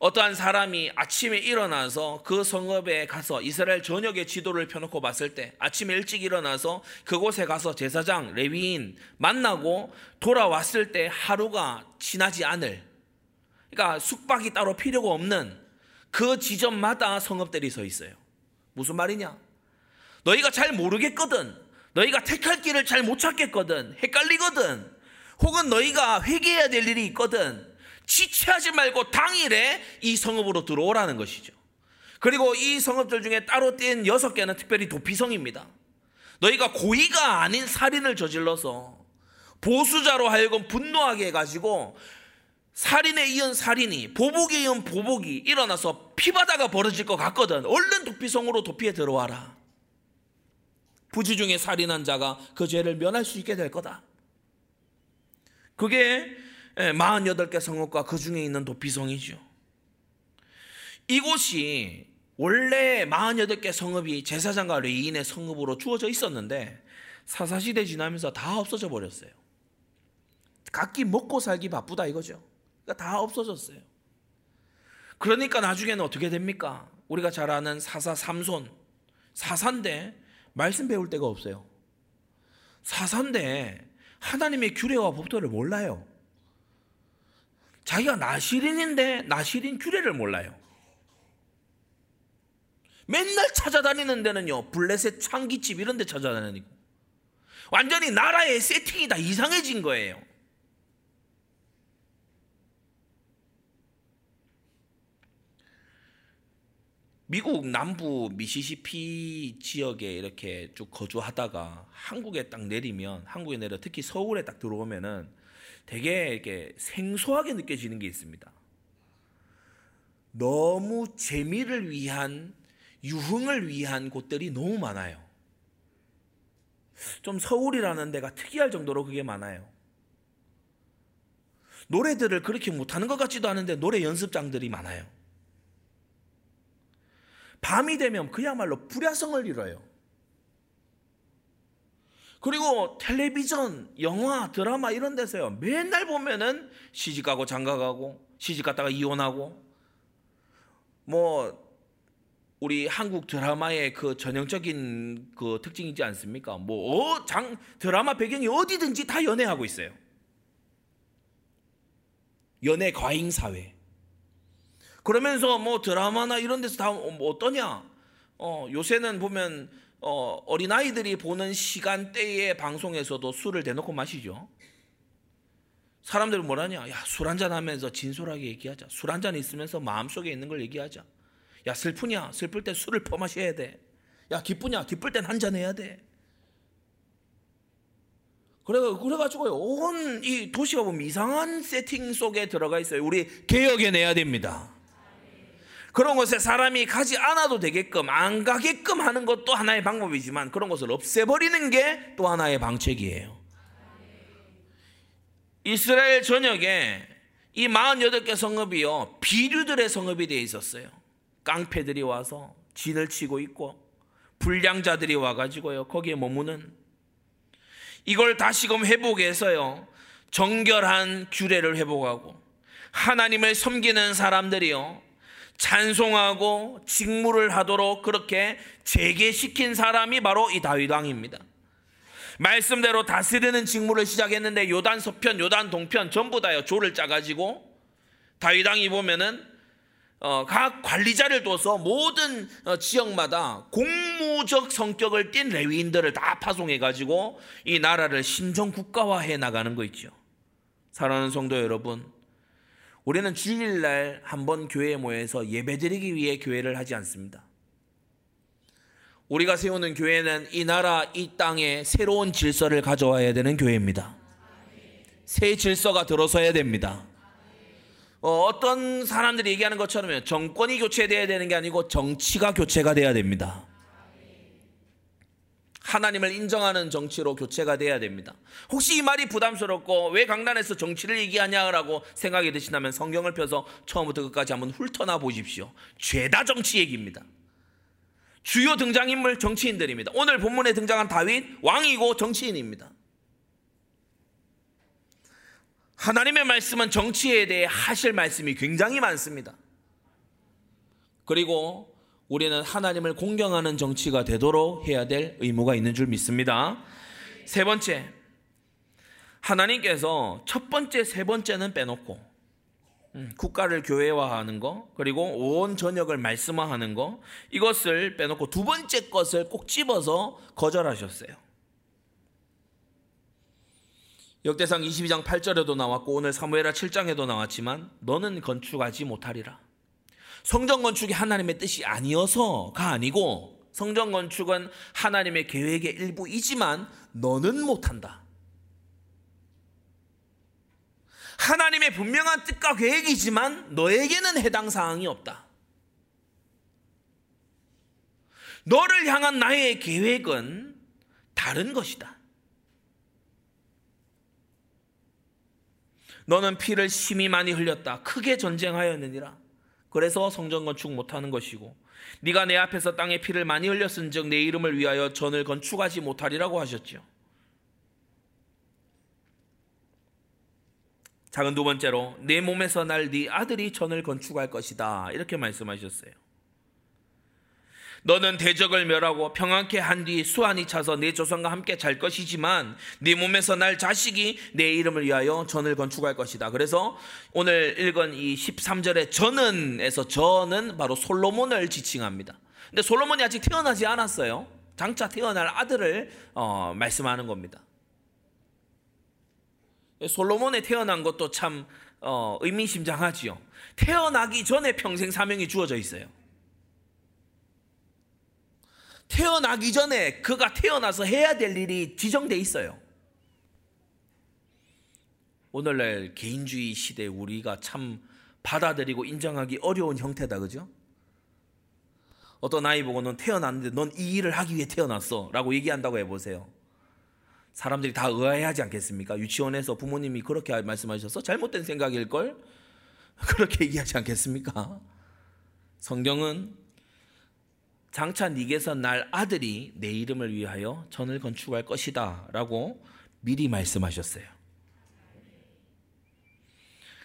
어떠한 사람이 아침에 일어나서 그 성읍에 가서 이스라엘 전역의 지도를 펴놓고 봤을 때 아침에 일찍 일어나서 그곳에 가서 제사장 레위인 만나고 돌아왔을 때 하루가 지나지 않을 그러니까 숙박이 따로 필요가 없는 그 지점마다 성읍들이 서 있어요. 무슨 말이냐? 너희가 잘 모르겠거든. 너희가 택할 길을 잘 못 찾겠거든. 헷갈리거든. 혹은 너희가 회개해야 될 일이 있거든. 지체하지 말고 당일에 이 성읍으로 들어오라는 것이죠. 그리고 이 성읍들 중에 따로 뗀 여섯 개는 특별히 도피성입니다. 너희가 고의가 아닌 살인을 저질러서 보수자로 하여금 분노하게 해가지고 살인에 이은 살인이 보복에 이은 보복이 일어나서 피바다가 벌어질 것 같거든. 얼른 도피성으로 도피해 들어와라. 부지 중에 살인한 자가 그 죄를 면할 수 있게 될 거다. 그게 48개 성읍과 그 중에 있는 도피성이죠. 이곳이 원래 48개 성읍이 제사장과 레인의 성읍으로 주어져 있었는데 사사시대 지나면서 다 없어져 버렸어요. 각기 먹고 살기 바쁘다 이거죠. 그러니까 다 없어졌어요. 그러니까 나중에는 어떻게 됩니까? 우리가 잘 아는 사사 삼손 사사인데 말씀 배울 데가 없어요. 사사인데 하나님의 규례와 법도를 몰라요. 자기가 나시린인데 나시린 규례를 몰라요. 맨날 찾아다니는 데는요 블레셋 창기집 이런 데 찾아다니고 완전히 나라의 세팅이 다 이상해진 거예요. 미국 남부 미시시피 지역에 이렇게 쭉 거주하다가 한국에 딱 내리면 한국에 내려 특히 서울에 딱 들어오면은 되게 이렇게 생소하게 느껴지는 게 있습니다. 너무 재미를 위한 유흥을 위한 곳들이 너무 많아요. 좀 서울이라는 데가 특이할 정도로 그게 많아요. 노래들을 그렇게 못하는 것 같지도 않은데 노래 연습장들이 많아요. 밤이 되면 그야말로 불야성을 이뤄요. 그리고 텔레비전, 영화, 드라마 이런 데서요. 맨날 보면은 시집 가고 장가 가고 시집 갔다가 이혼하고 뭐 우리 한국 드라마의 그 전형적인 그 특징이지 않습니까? 뭐장 어, 드라마 배경이 어디든지 다 연애하고 있어요. 연애 과잉 사회. 그러면서 뭐 드라마나 이런 데서 다 뭐 어떠냐? 어, 요새는 보면 어, 어린아이들이 보는 시간대의 방송에서도 술을 대놓고 마시죠. 사람들은 뭐라냐? 야, 술 한잔 하면서 진솔하게 얘기하자. 술 한 잔 있으면서 마음속에 있는 걸 얘기하자. 야, 슬프냐? 슬플 때 술을 퍼마셔야 돼. 야, 기쁘냐? 기쁠 땐 한 잔 해야 돼. 그래, 그래가지고요, 온 이 도시가 보면 이상한 세팅 속에 들어가 있어요. 우리 개혁해내야 됩니다. 그런 곳에 사람이 가지 않아도 되게끔 안 가게끔 하는 것도 하나의 방법이지만 그런 것을 없애버리는 게 또 하나의 방책이에요. 이스라엘 전역에 이 48개 성읍이요 비류들의 성읍이 되어 있었어요. 깡패들이 와서 진을 치고 있고 불량자들이 와가지고요 거기에 머무는 이걸 다시금 회복해서요 정결한 규례를 회복하고 하나님을 섬기는 사람들이요 찬송하고 직무를 하도록 그렇게 재개시킨 사람이 바로 이 다윗 왕입니다. 말씀대로 다스리는 직무를 시작했는데 요단 서편, 요단 동편 전부 다요 조를 짜가지고 다윗 왕이 보면은 어, 각 관리자를 둬서 모든 어, 지역마다 공무적 성격을 띤 레위인들을 다 파송해가지고 이 나라를 신정 국가화해 나가는 거 있죠. 사랑하는 성도 여러분, 우리는 주일날 한번 교회에 모여서 예배드리기 위해 교회를 하지 않습니다. 우리가 세우는 교회는 이 나라, 이 땅에 새로운 질서를 가져와야 되는 교회입니다. 새 질서가 들어서야 됩니다. 어, 떤 사람들이 얘기하는 것처럼 정권이 교체돼야 되는 게 아니고 정치가 교체가 돼야 됩니다. 하나님을 인정하는 정치로 교체가 돼야 됩니다. 혹시 이 말이 부담스럽고 왜 강단에서 정치를 얘기하냐라고 생각이 드신다면 성경을 펴서 처음부터 끝까지 한번 훑어나 보십시오. 죄다 정치 얘기입니다. 주요 등장인물 정치인들입니다. 오늘 본문에 등장한 다윗 왕이고 정치인입니다. 하나님의 말씀은 정치에 대해 하실 말씀이 굉장히 많습니다. 그리고 우리는 하나님을 공경하는 정치가 되도록 해야 될 의무가 있는 줄 믿습니다. 세 번째, 하나님께서 첫 번째, 세 번째는 빼놓고 음, 국가를 교회화하는 거 그리고 온 전역을 말씀화하는 거 이것을 빼놓고 두 번째 것을 꼭 집어서 거절하셨어요. 역대상 22장 8절에도 나왔고 오늘 사무엘하 7장에도 나왔지만 너는 건축하지 못하리라. 성전 건축이 하나님의 뜻이 아니어서가 아니고 성전 건축은 하나님의 계획의 일부이지만 너는 못한다. 하나님의 분명한 뜻과 계획이지만 너에게는 해당 사항이 없다. 너를 향한 나의 계획은 다른 것이다. 너는 피를 심히 많이 흘렸다. 크게 전쟁하였느니라. 그래서 성전 건축 못하는 것이고 네가 내 앞에서 땅에 피를 많이 흘렸은즉 내 이름을 위하여 전을 건축하지 못하리라고 하셨죠. 작은 두 번째로 내 몸에서 날 네 아들이 전을 건축할 것이다 이렇게 말씀하셨어요. 너는 대적을 멸하고 평안케 한 뒤 수완이 차서 내 조상과 함께 잘 것이지만 네 몸에서 날 자식이 내 이름을 위하여 전을 건축할 것이다. 그래서 오늘 읽은 이 13절의 전은에서 전은 바로 솔로몬을 지칭합니다. 근데 솔로몬이 아직 태어나지 않았어요. 장차 태어날 아들을 어, 말씀하는 겁니다. 솔로몬에 태어난 것도 참 어, 의미심장하지요. 태어나기 전에 평생 사명이 주어져 있어요. 태어나기 전에 그가 태어나서 해야 될 일이 지정돼 있어요. 오늘날 개인주의 시대 우리가 참 받아들이고 인정하기 어려운 형태다, 그죠? 어떤 아이 보고 넌 태어났는데 넌 이 일을 하기 위해 태어났어 라고 얘기한다고 해 보세요. 사람들이 다 의아해하지 않겠습니까? 유치원에서 부모님이 그렇게 말씀하셔서 잘못된 생각일 걸? 그렇게 얘기하지 않겠습니까? 성경은 장차 니게서 날 아들이 내 이름을 위하여 전을 건축할 것이다 라고 미리 말씀하셨어요.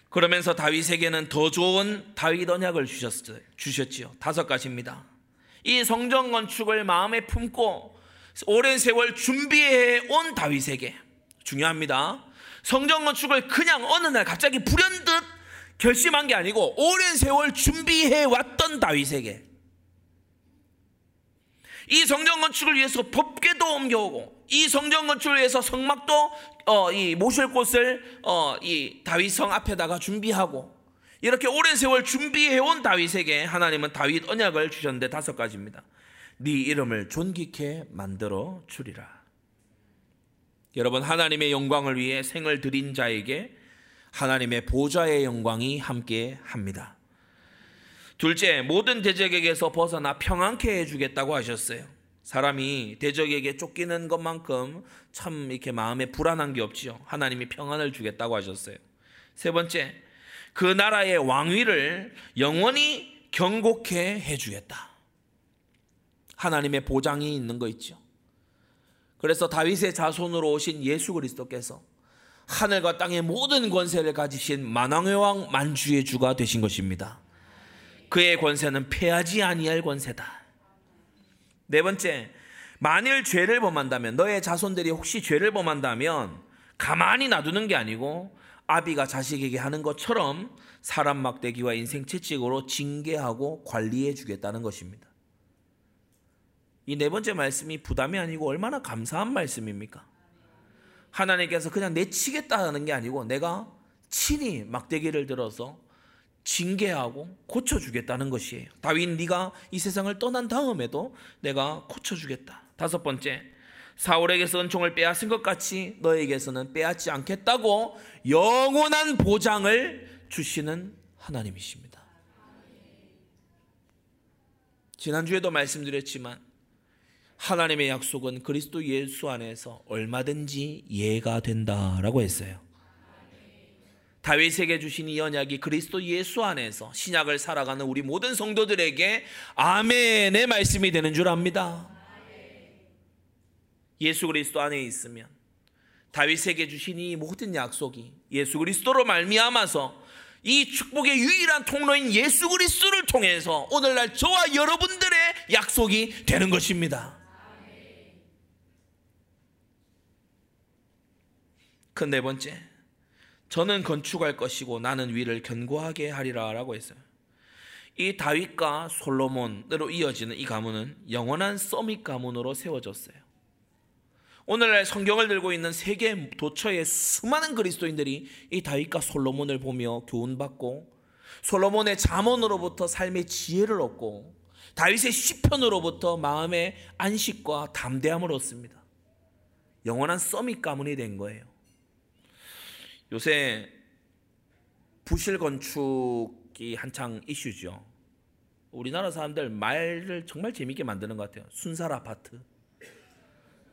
그러면서 다윗에게는 더 좋은 다윗 언약을 주셨어요. 주셨지요. 다섯 가지입니다. 이 성전 건축을 마음에 품고 오랜 세월 준비해 온 다윗에게 중요합니다. 성전 건축을 그냥 어느 날 갑자기 불현듯 결심한 게 아니고 오랜 세월 준비해 왔던 다윗에게 이 성전 건축을 위해서 법궤도 옮겨오고 이 성전 건축을 위해서 성막도 어, 이 모실 곳을 어, 이 다윗 성 앞에다가 준비하고 이렇게 오랜 세월 준비해온 다윗에게 하나님은 다윗 언약을 주셨는데 다섯 가지입니다. 네 이름을 존귀케 만들어 주리라. 여러분 하나님의 영광을 위해 생을 드린 자에게 하나님의 보좌의 영광이 함께 합니다. 둘째, 모든 대적에게서 벗어나 평안케 해주겠다고 하셨어요. 사람이 대적에게 쫓기는 것만큼 참 이렇게 마음에 불안한 게 없지요. 하나님이 평안을 주겠다고 하셨어요. 세 번째, 그 나라의 왕위를 영원히 경고케 해주겠다. 하나님의 보장이 있는 거 있죠. 그래서 다윗의 자손으로 오신 예수 그리스도께서 하늘과 땅의 모든 권세를 가지신 만왕의 왕 만주의 주가 되신 것입니다. 그의 권세는 패하지 아니할 권세다. 네 번째, 만일 죄를 범한다면 너의 자손들이 혹시 죄를 범한다면 가만히 놔두는 게 아니고 아비가 자식에게 하는 것처럼 사람 막대기와 인생 채찍으로 징계하고 관리해 주겠다는 것입니다. 이 네 번째 말씀이 부담이 아니고 얼마나 감사한 말씀입니까? 하나님께서 그냥 내치겠다는 게 아니고 내가 친히 막대기를 들어서 징계하고 고쳐주겠다는 것이에요. 다윗 네가 이 세상을 떠난 다음에도 내가 고쳐주겠다. 다섯 번째, 사울에게서 은총을 빼앗은 것 같이 너에게서는 빼앗지 않겠다고 영원한 보장을 주시는 하나님이십니다. 지난주에도 말씀드렸지만 하나님의 약속은 그리스도 예수 안에서 얼마든지 이해가 된다라고 했어요. 다윗에게 주신 이 언약이 그리스도 예수 안에서 신약을 살아가는 우리 모든 성도들에게 아멘의 말씀이 되는 줄 압니다. 예수 그리스도 안에 있으면 다윗에게 주신 이 모든 약속이 예수 그리스도로 말미암아서 이 축복의 유일한 통로인 예수 그리스도를 통해서 오늘날 저와 여러분들의 약속이 되는 것입니다. 그 네 번째, 저는 건축할 것이고 나는 위를 견고하게 하리라라고 했어요. 이 다윗과 솔로몬으로 이어지는 이 가문은 영원한 서밋 가문으로 세워졌어요. 오늘날 성경을 들고 있는 세계 도처의 수많은 그리스도인들이 이 다윗과 솔로몬을 보며 교훈받고 솔로몬의 잠언으로부터 삶의 지혜를 얻고 다윗의 시편으로부터 마음의 안식과 담대함을 얻습니다. 영원한 서밋 가문이 된 거예요. 요새 부실 건축이 한창 이슈죠. 우리나라 사람들 말을 정말 재밌게 만드는 것 같아요. 순살 아파트.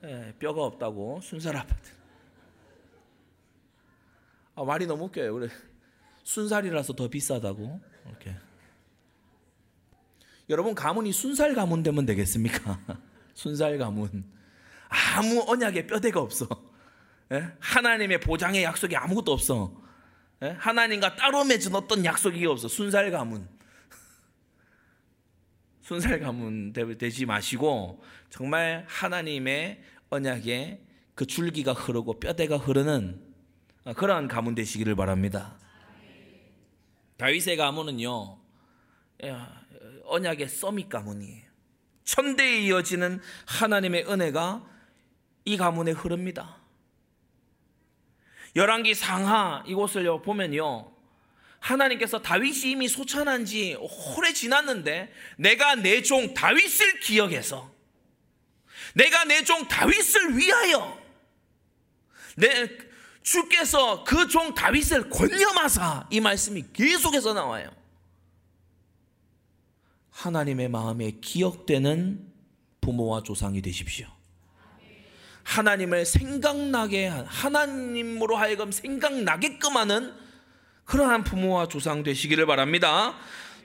예, 뼈가 없다고 순살 아파트. 아, 말이 너무 웃겨요. 그래. 순살이라서 더 비싸다고. 이렇게. 여러분 가문이 순살 가문 되면 되겠습니까? 순살 가문. 아무 언약에 뼈대가 없어. 예? 하나님의 보장의 약속이 아무것도 없어. 예? 하나님과 따로 맺은 어떤 약속이 없어. 순살 가문. 순살 가문 되지 마시고 정말 하나님의 언약에 그 줄기가 흐르고 뼈대가 흐르는 그러한 가문 되시기를 바랍니다. 다윗의 가문은요 예, 언약의 서밋 가문이에요. 천대에 이어지는 하나님의 은혜가 이 가문에 흐릅니다. 열왕기 상하 이곳을 보면요. 하나님께서 다윗이 이미 소천한 지 오래 지났는데 내가 내 종 다윗을 기억해서 내가 내 종 다윗을 위하여 내 주께서 그 종 다윗을 권념하사 이 말씀이 계속해서 나와요. 하나님의 마음에 기억되는 부모와 조상이 되십시오. 하나님을 생각나게 하나님으로 하여금 생각나게끔 하는 그러한 부모와 조상 되시기를 바랍니다.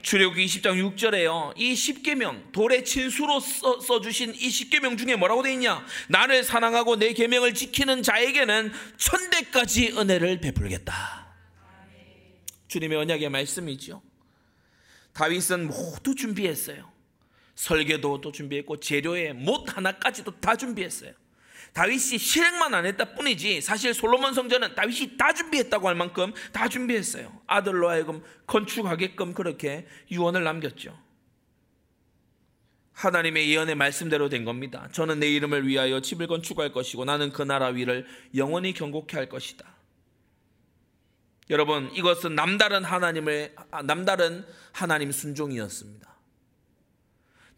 출애굽기 20장 6절에요. 이 10계명 돌의 친수로 써, 써주신 이 10계명 중에 뭐라고 돼 있냐? 나를 사랑하고 내 계명을 지키는 자에게는 천대까지 은혜를 베풀겠다. 주님의 언약의 말씀이죠. 다윗은 모두 준비했어요. 설계도도 준비했고 재료의 못 하나까지도 다 준비했어요. 다윗이 실행만 안 했다 뿐이지 사실 솔로몬 성전은 다윗이 다 준비했다고 할 만큼 다 준비했어요. 아들로 하여금 건축하게끔 그렇게 유언을 남겼죠. 하나님의 예언의 말씀대로 된 겁니다. 저는 내 이름을 위하여 집을 건축할 것이고 나는 그 나라 위를 영원히 경고케 할 것이다. 여러분, 이것은 남다른 하나님의 아, 남다른 하나님 순종이었습니다.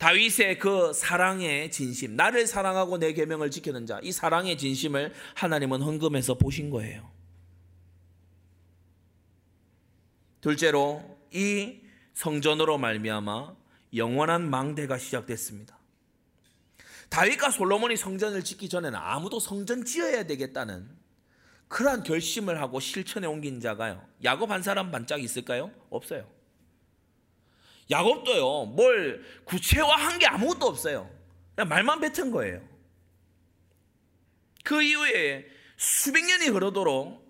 다윗의 그 사랑의 진심, 나를 사랑하고 내 계명을 지키는 자, 이 사랑의 진심을 하나님은 헌금해서 보신 거예요. 둘째로 이 성전으로 말미암아 영원한 망대가 시작됐습니다. 다윗과 솔로몬이 성전을 짓기 전에는 아무도 성전 지어야 되겠다는 그러한 결심을 하고 실천에 옮긴 자가요. 야곱 한 사람 반짝 있을까요? 없어요. 야곱도요, 뭘 구체화한 게 아무것도 없어요. 그냥 말만 뱉은 거예요. 그 이후에 수백 년이 흐르도록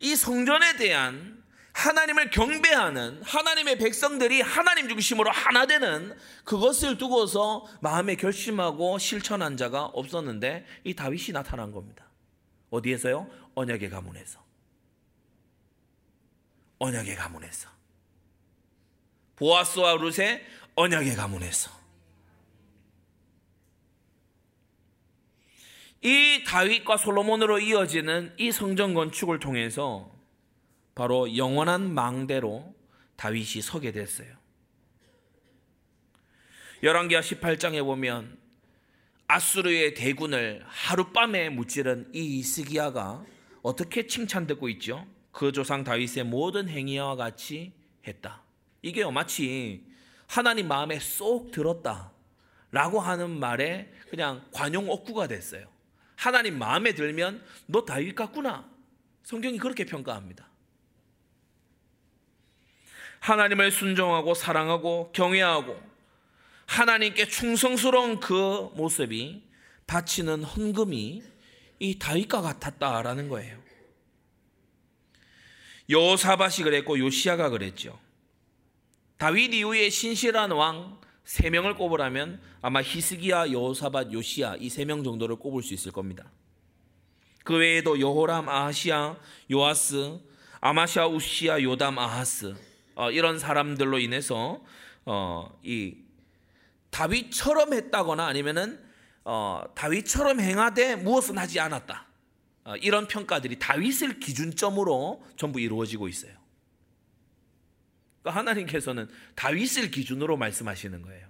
이 성전에 대한 하나님을 경배하는 하나님의 백성들이 하나님 중심으로 하나 되는 그것을 두고서 마음에 결심하고 실천한 자가 없었는데 이 다윗이 나타난 겁니다. 어디에서요? 언약의 가문에서. 언약의 가문에서. 보아스와 룻의 언약의 가문에서 이 다윗과 솔로몬으로 이어지는 이 성전 건축을 통해서 바로 영원한 망대로 다윗이 서게 됐어요. 열왕기하 18장에 보면 아수르의 대군을 하룻밤에 무찌른 이 이스기야가 어떻게 칭찬되고 있죠? 그 조상 다윗의 모든 행위와 같이 했다. 이게 마치 하나님 마음에 쏙 들었다. 라고 하는 말에 그냥 관용 억구가 됐어요. 하나님 마음에 들면 너 다윗 같구나. 성경이 그렇게 평가합니다. 하나님을 순종하고 사랑하고 경외하고 하나님께 충성스러운 그 모습이 바치는 헌금이 이 다윗과 같았다라는 거예요. 요사밭이 그랬고 요시아가 그랬죠. 다윗 이후에 신실한 왕 세 명을 꼽으라면 아마 히스기야, 여호사밧, 요시야 이 세 명 정도를 꼽을 수 있을 겁니다. 그 외에도 여호람, 아하시야, 요아스, 아마샤, 우시야, 요담, 아하스 어, 이런 사람들로 인해서 어, 이 다윗처럼 했다거나 아니면은 어, 다윗처럼 행하되 무엇은 하지 않았다. 어, 이런 평가들이 다윗을 기준점으로 전부 이루어지고 있어요. 그러니까 하나님께서는 다윗을 기준으로 말씀하시는 거예요.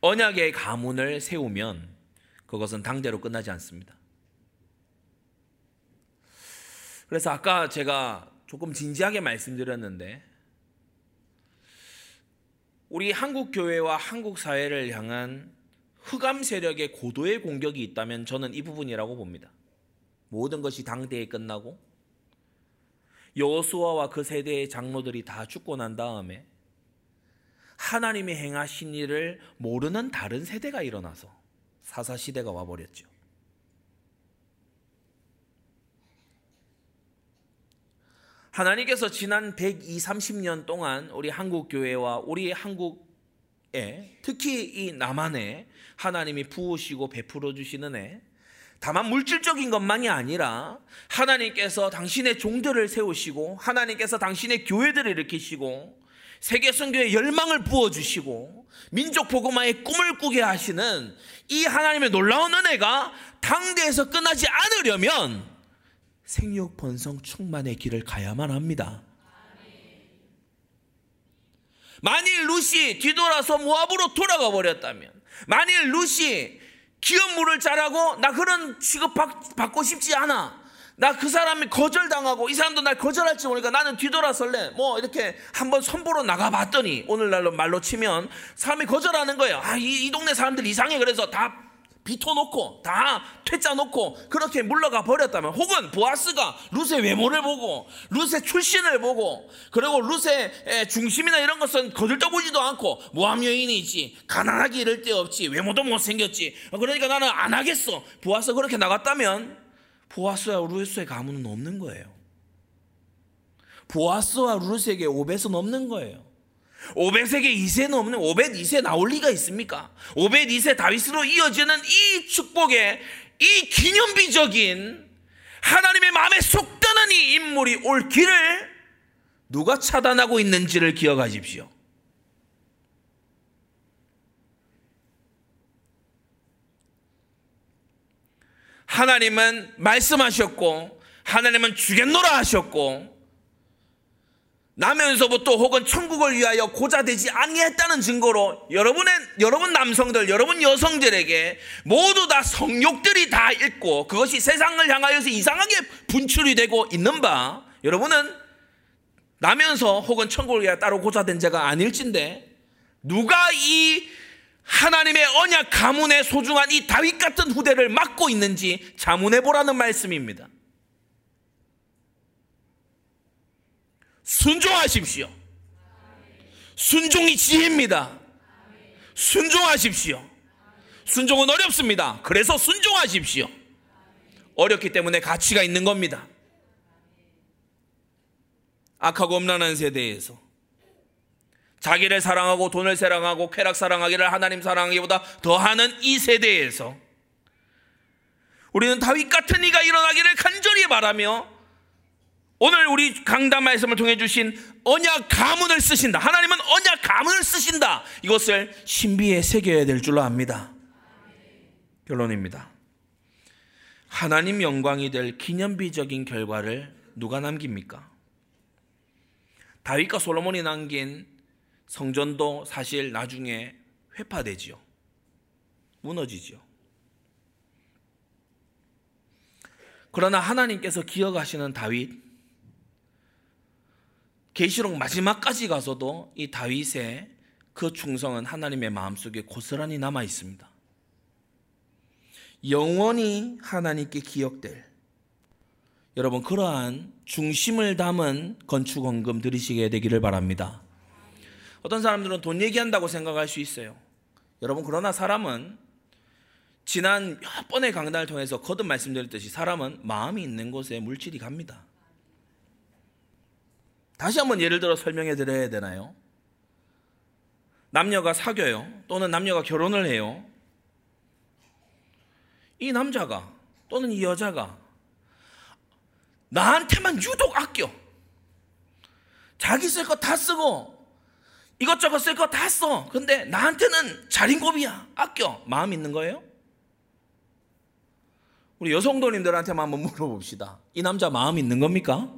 언약의 가문을 세우면 그것은 당대로 끝나지 않습니다. 그래서 아까 제가 조금 진지하게 말씀드렸는데 우리 한국 교회와 한국 사회를 향한 흑암 세력의 고도의 공격이 있다면 저는 이 부분이라고 봅니다. 모든 것이 당대에 끝나고 여호수아와 그 세대의 장로들이 다 죽고 난 다음에 하나님이 행하신 일을 모르는 다른 세대가 일어나서 사사 시대가 와 버렸죠. 하나님께서 지난 120, 30년 동안 우리 한국 교회와 우리 한국 예, 특히 이 남한에 하나님이 부으시고 베풀어 주시는 애 다만 물질적인 것만이 아니라 하나님께서 당신의 종들을 세우시고 하나님께서 당신의 교회들을 일으키시고 세계 선교에 열망을 부어 주시고 민족 복음화의 꿈을 꾸게 하시는 이 하나님의 놀라운 은혜가 당대에서 끝나지 않으려면 생육 번성 충만의 길을 가야만 합니다. 만일 루시 뒤돌아서 모압으로 돌아가 버렸다면 만일 루시 기업 물을 자라고 나 그런 취급 받, 고 싶지 않아. 나 그 사람이 거절당하고 이 사람도 날 거절할지 모르니까 나는 뒤돌아설래. 뭐 이렇게 한번 선보러 나가봤더니 오늘날로 말로 치면 사람이 거절하는 거예요. 아, 이, 이 동네 사람들 이상해. 그래서 다 비토놓고 다 퇴짜 놓고 그렇게 물러가 버렸다면 혹은 보아스가 룻의 외모를 보고 룻의 출신을 보고 그리고 룻의 중심이나 이런 것은 거들떠보지도 않고 모함 여인이지 가난하기 이를 데 없지 외모도 못생겼지. 그러니까 나는 안 하겠어. 보아스 그렇게 나갔다면 보아스와 룻의 가문은 없는 거예요. 보아스와 룻에게 오벳은 없는 거예요 500세계 2세 넘는 500 2세 나올 리가 있습니까? 500 2세 다윗으로 이어지는 이 축복의 이 기념비적인 하나님의 마음에 속 드는 이 인물이 올 길을 누가 차단하고 있는지를 기억하십시오. 하나님은 말씀하셨고 하나님은 주겠노라 하셨고 나면서부터 혹은 천국을 위하여 고자되지 아니했다는 증거로 여러분의 여러분 남성들, 여러분 여성들에게 모두 다 성욕들이 다 있고 그것이 세상을 향하여서 이상하게 분출이 되고 있는 바 여러분은 나면서 혹은 천국을 위하여 따로 고자된 자가 아닐진데 누가 이 하나님의 언약 가문의 소중한 이 다윗 같은 후대를 맡고 있는지 자문해 보라는 말씀입니다. 순종하십시오. 순종이 지혜입니다. 순종하십시오. 순종은 어렵습니다. 그래서 순종하십시오. 어렵기 때문에 가치가 있는 겁니다. 악하고 음란한 세대에서 자기를 사랑하고 돈을 사랑하고 쾌락 사랑하기를 하나님 사랑하기보다 더하는 이 세대에서 우리는 다윗 같은 이가 일어나기를 간절히 바라며 오늘 우리 강단 말씀을 통해 주신 언약 가문을 쓰신다. 하나님은 언약 가문을 쓰신다. 이것을 신비에 새겨야 될 줄로 압니다. 결론입니다. 하나님 영광이 될 기념비적인 결과를 누가 남깁니까? 다윗과 솔로몬이 남긴 성전도 사실 나중에 회파되지요. 무너지지요. 그러나 하나님께서 기억하시는 다윗, 계시록 마지막까지 가서도 이 다윗의 그 충성은 하나님의 마음속에 고스란히 남아 있습니다. 영원히 하나님께 기억될 여러분 그러한 중심을 담은 건축 헌금 들으시게 되기를 바랍니다. 어떤 사람들은 돈 얘기한다고 생각할 수 있어요. 여러분 그러나 사람은 지난 몇 번의 강단을 통해서 거듭 말씀드렸듯이 사람은 마음이 있는 곳에 물질이 갑니다. 다시 한번 예를 들어 설명해 드려야 되나요? 남녀가 사귀어요. 또는 남녀가 결혼을 해요. 이 남자가 또는 이 여자가 나한테만 유독 아껴. 자기 쓸 거 다 쓰고 이것저것 쓸 거 다 써. 근데 나한테는 자린고비야. 아껴. 마음 있는 거예요? 우리 여성도님들한테만 한번 물어봅시다. 이 남자 마음 있는 겁니까?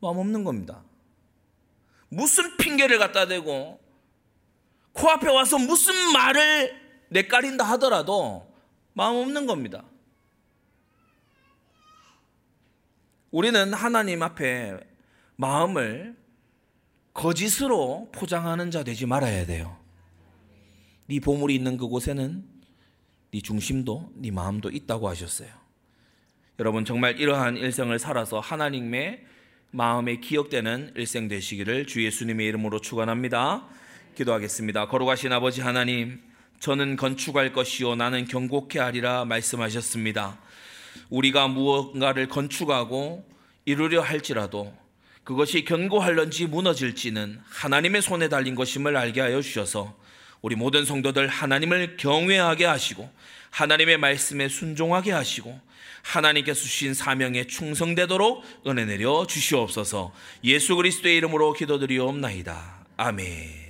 마음 없는 겁니다. 무슨 핑계를 갖다 대고 코앞에 와서 무슨 말을 내까린다 하더라도 마음 없는 겁니다. 우리는 하나님 앞에 마음을 거짓으로 포장하는 자 되지 말아야 돼요. 네 보물이 있는 그곳에는 네 중심도 네 마음도 있다고 하셨어요. 여러분 정말 이러한 일생을 살아서 하나님의 마음에 기억되는 일생 되시기를 주 예수님의 이름으로 축원합니다. 기도하겠습니다. 거룩하신 아버지 하나님, 저는 건축할 것이요 나는 경고케 하리라 말씀하셨습니다. 우리가 무언가를 건축하고 이루려 할지라도 그것이 견고할런지 무너질지는 하나님의 손에 달린 것임을 알게 하여 주셔서 우리 모든 성도들 하나님을 경외하게 하시고 하나님의 말씀에 순종하게 하시고 하나님께서 주신 사명에 충성되도록 은혜 내려 주시옵소서 예수 그리스도의 이름으로 기도드리옵나이다. 아멘.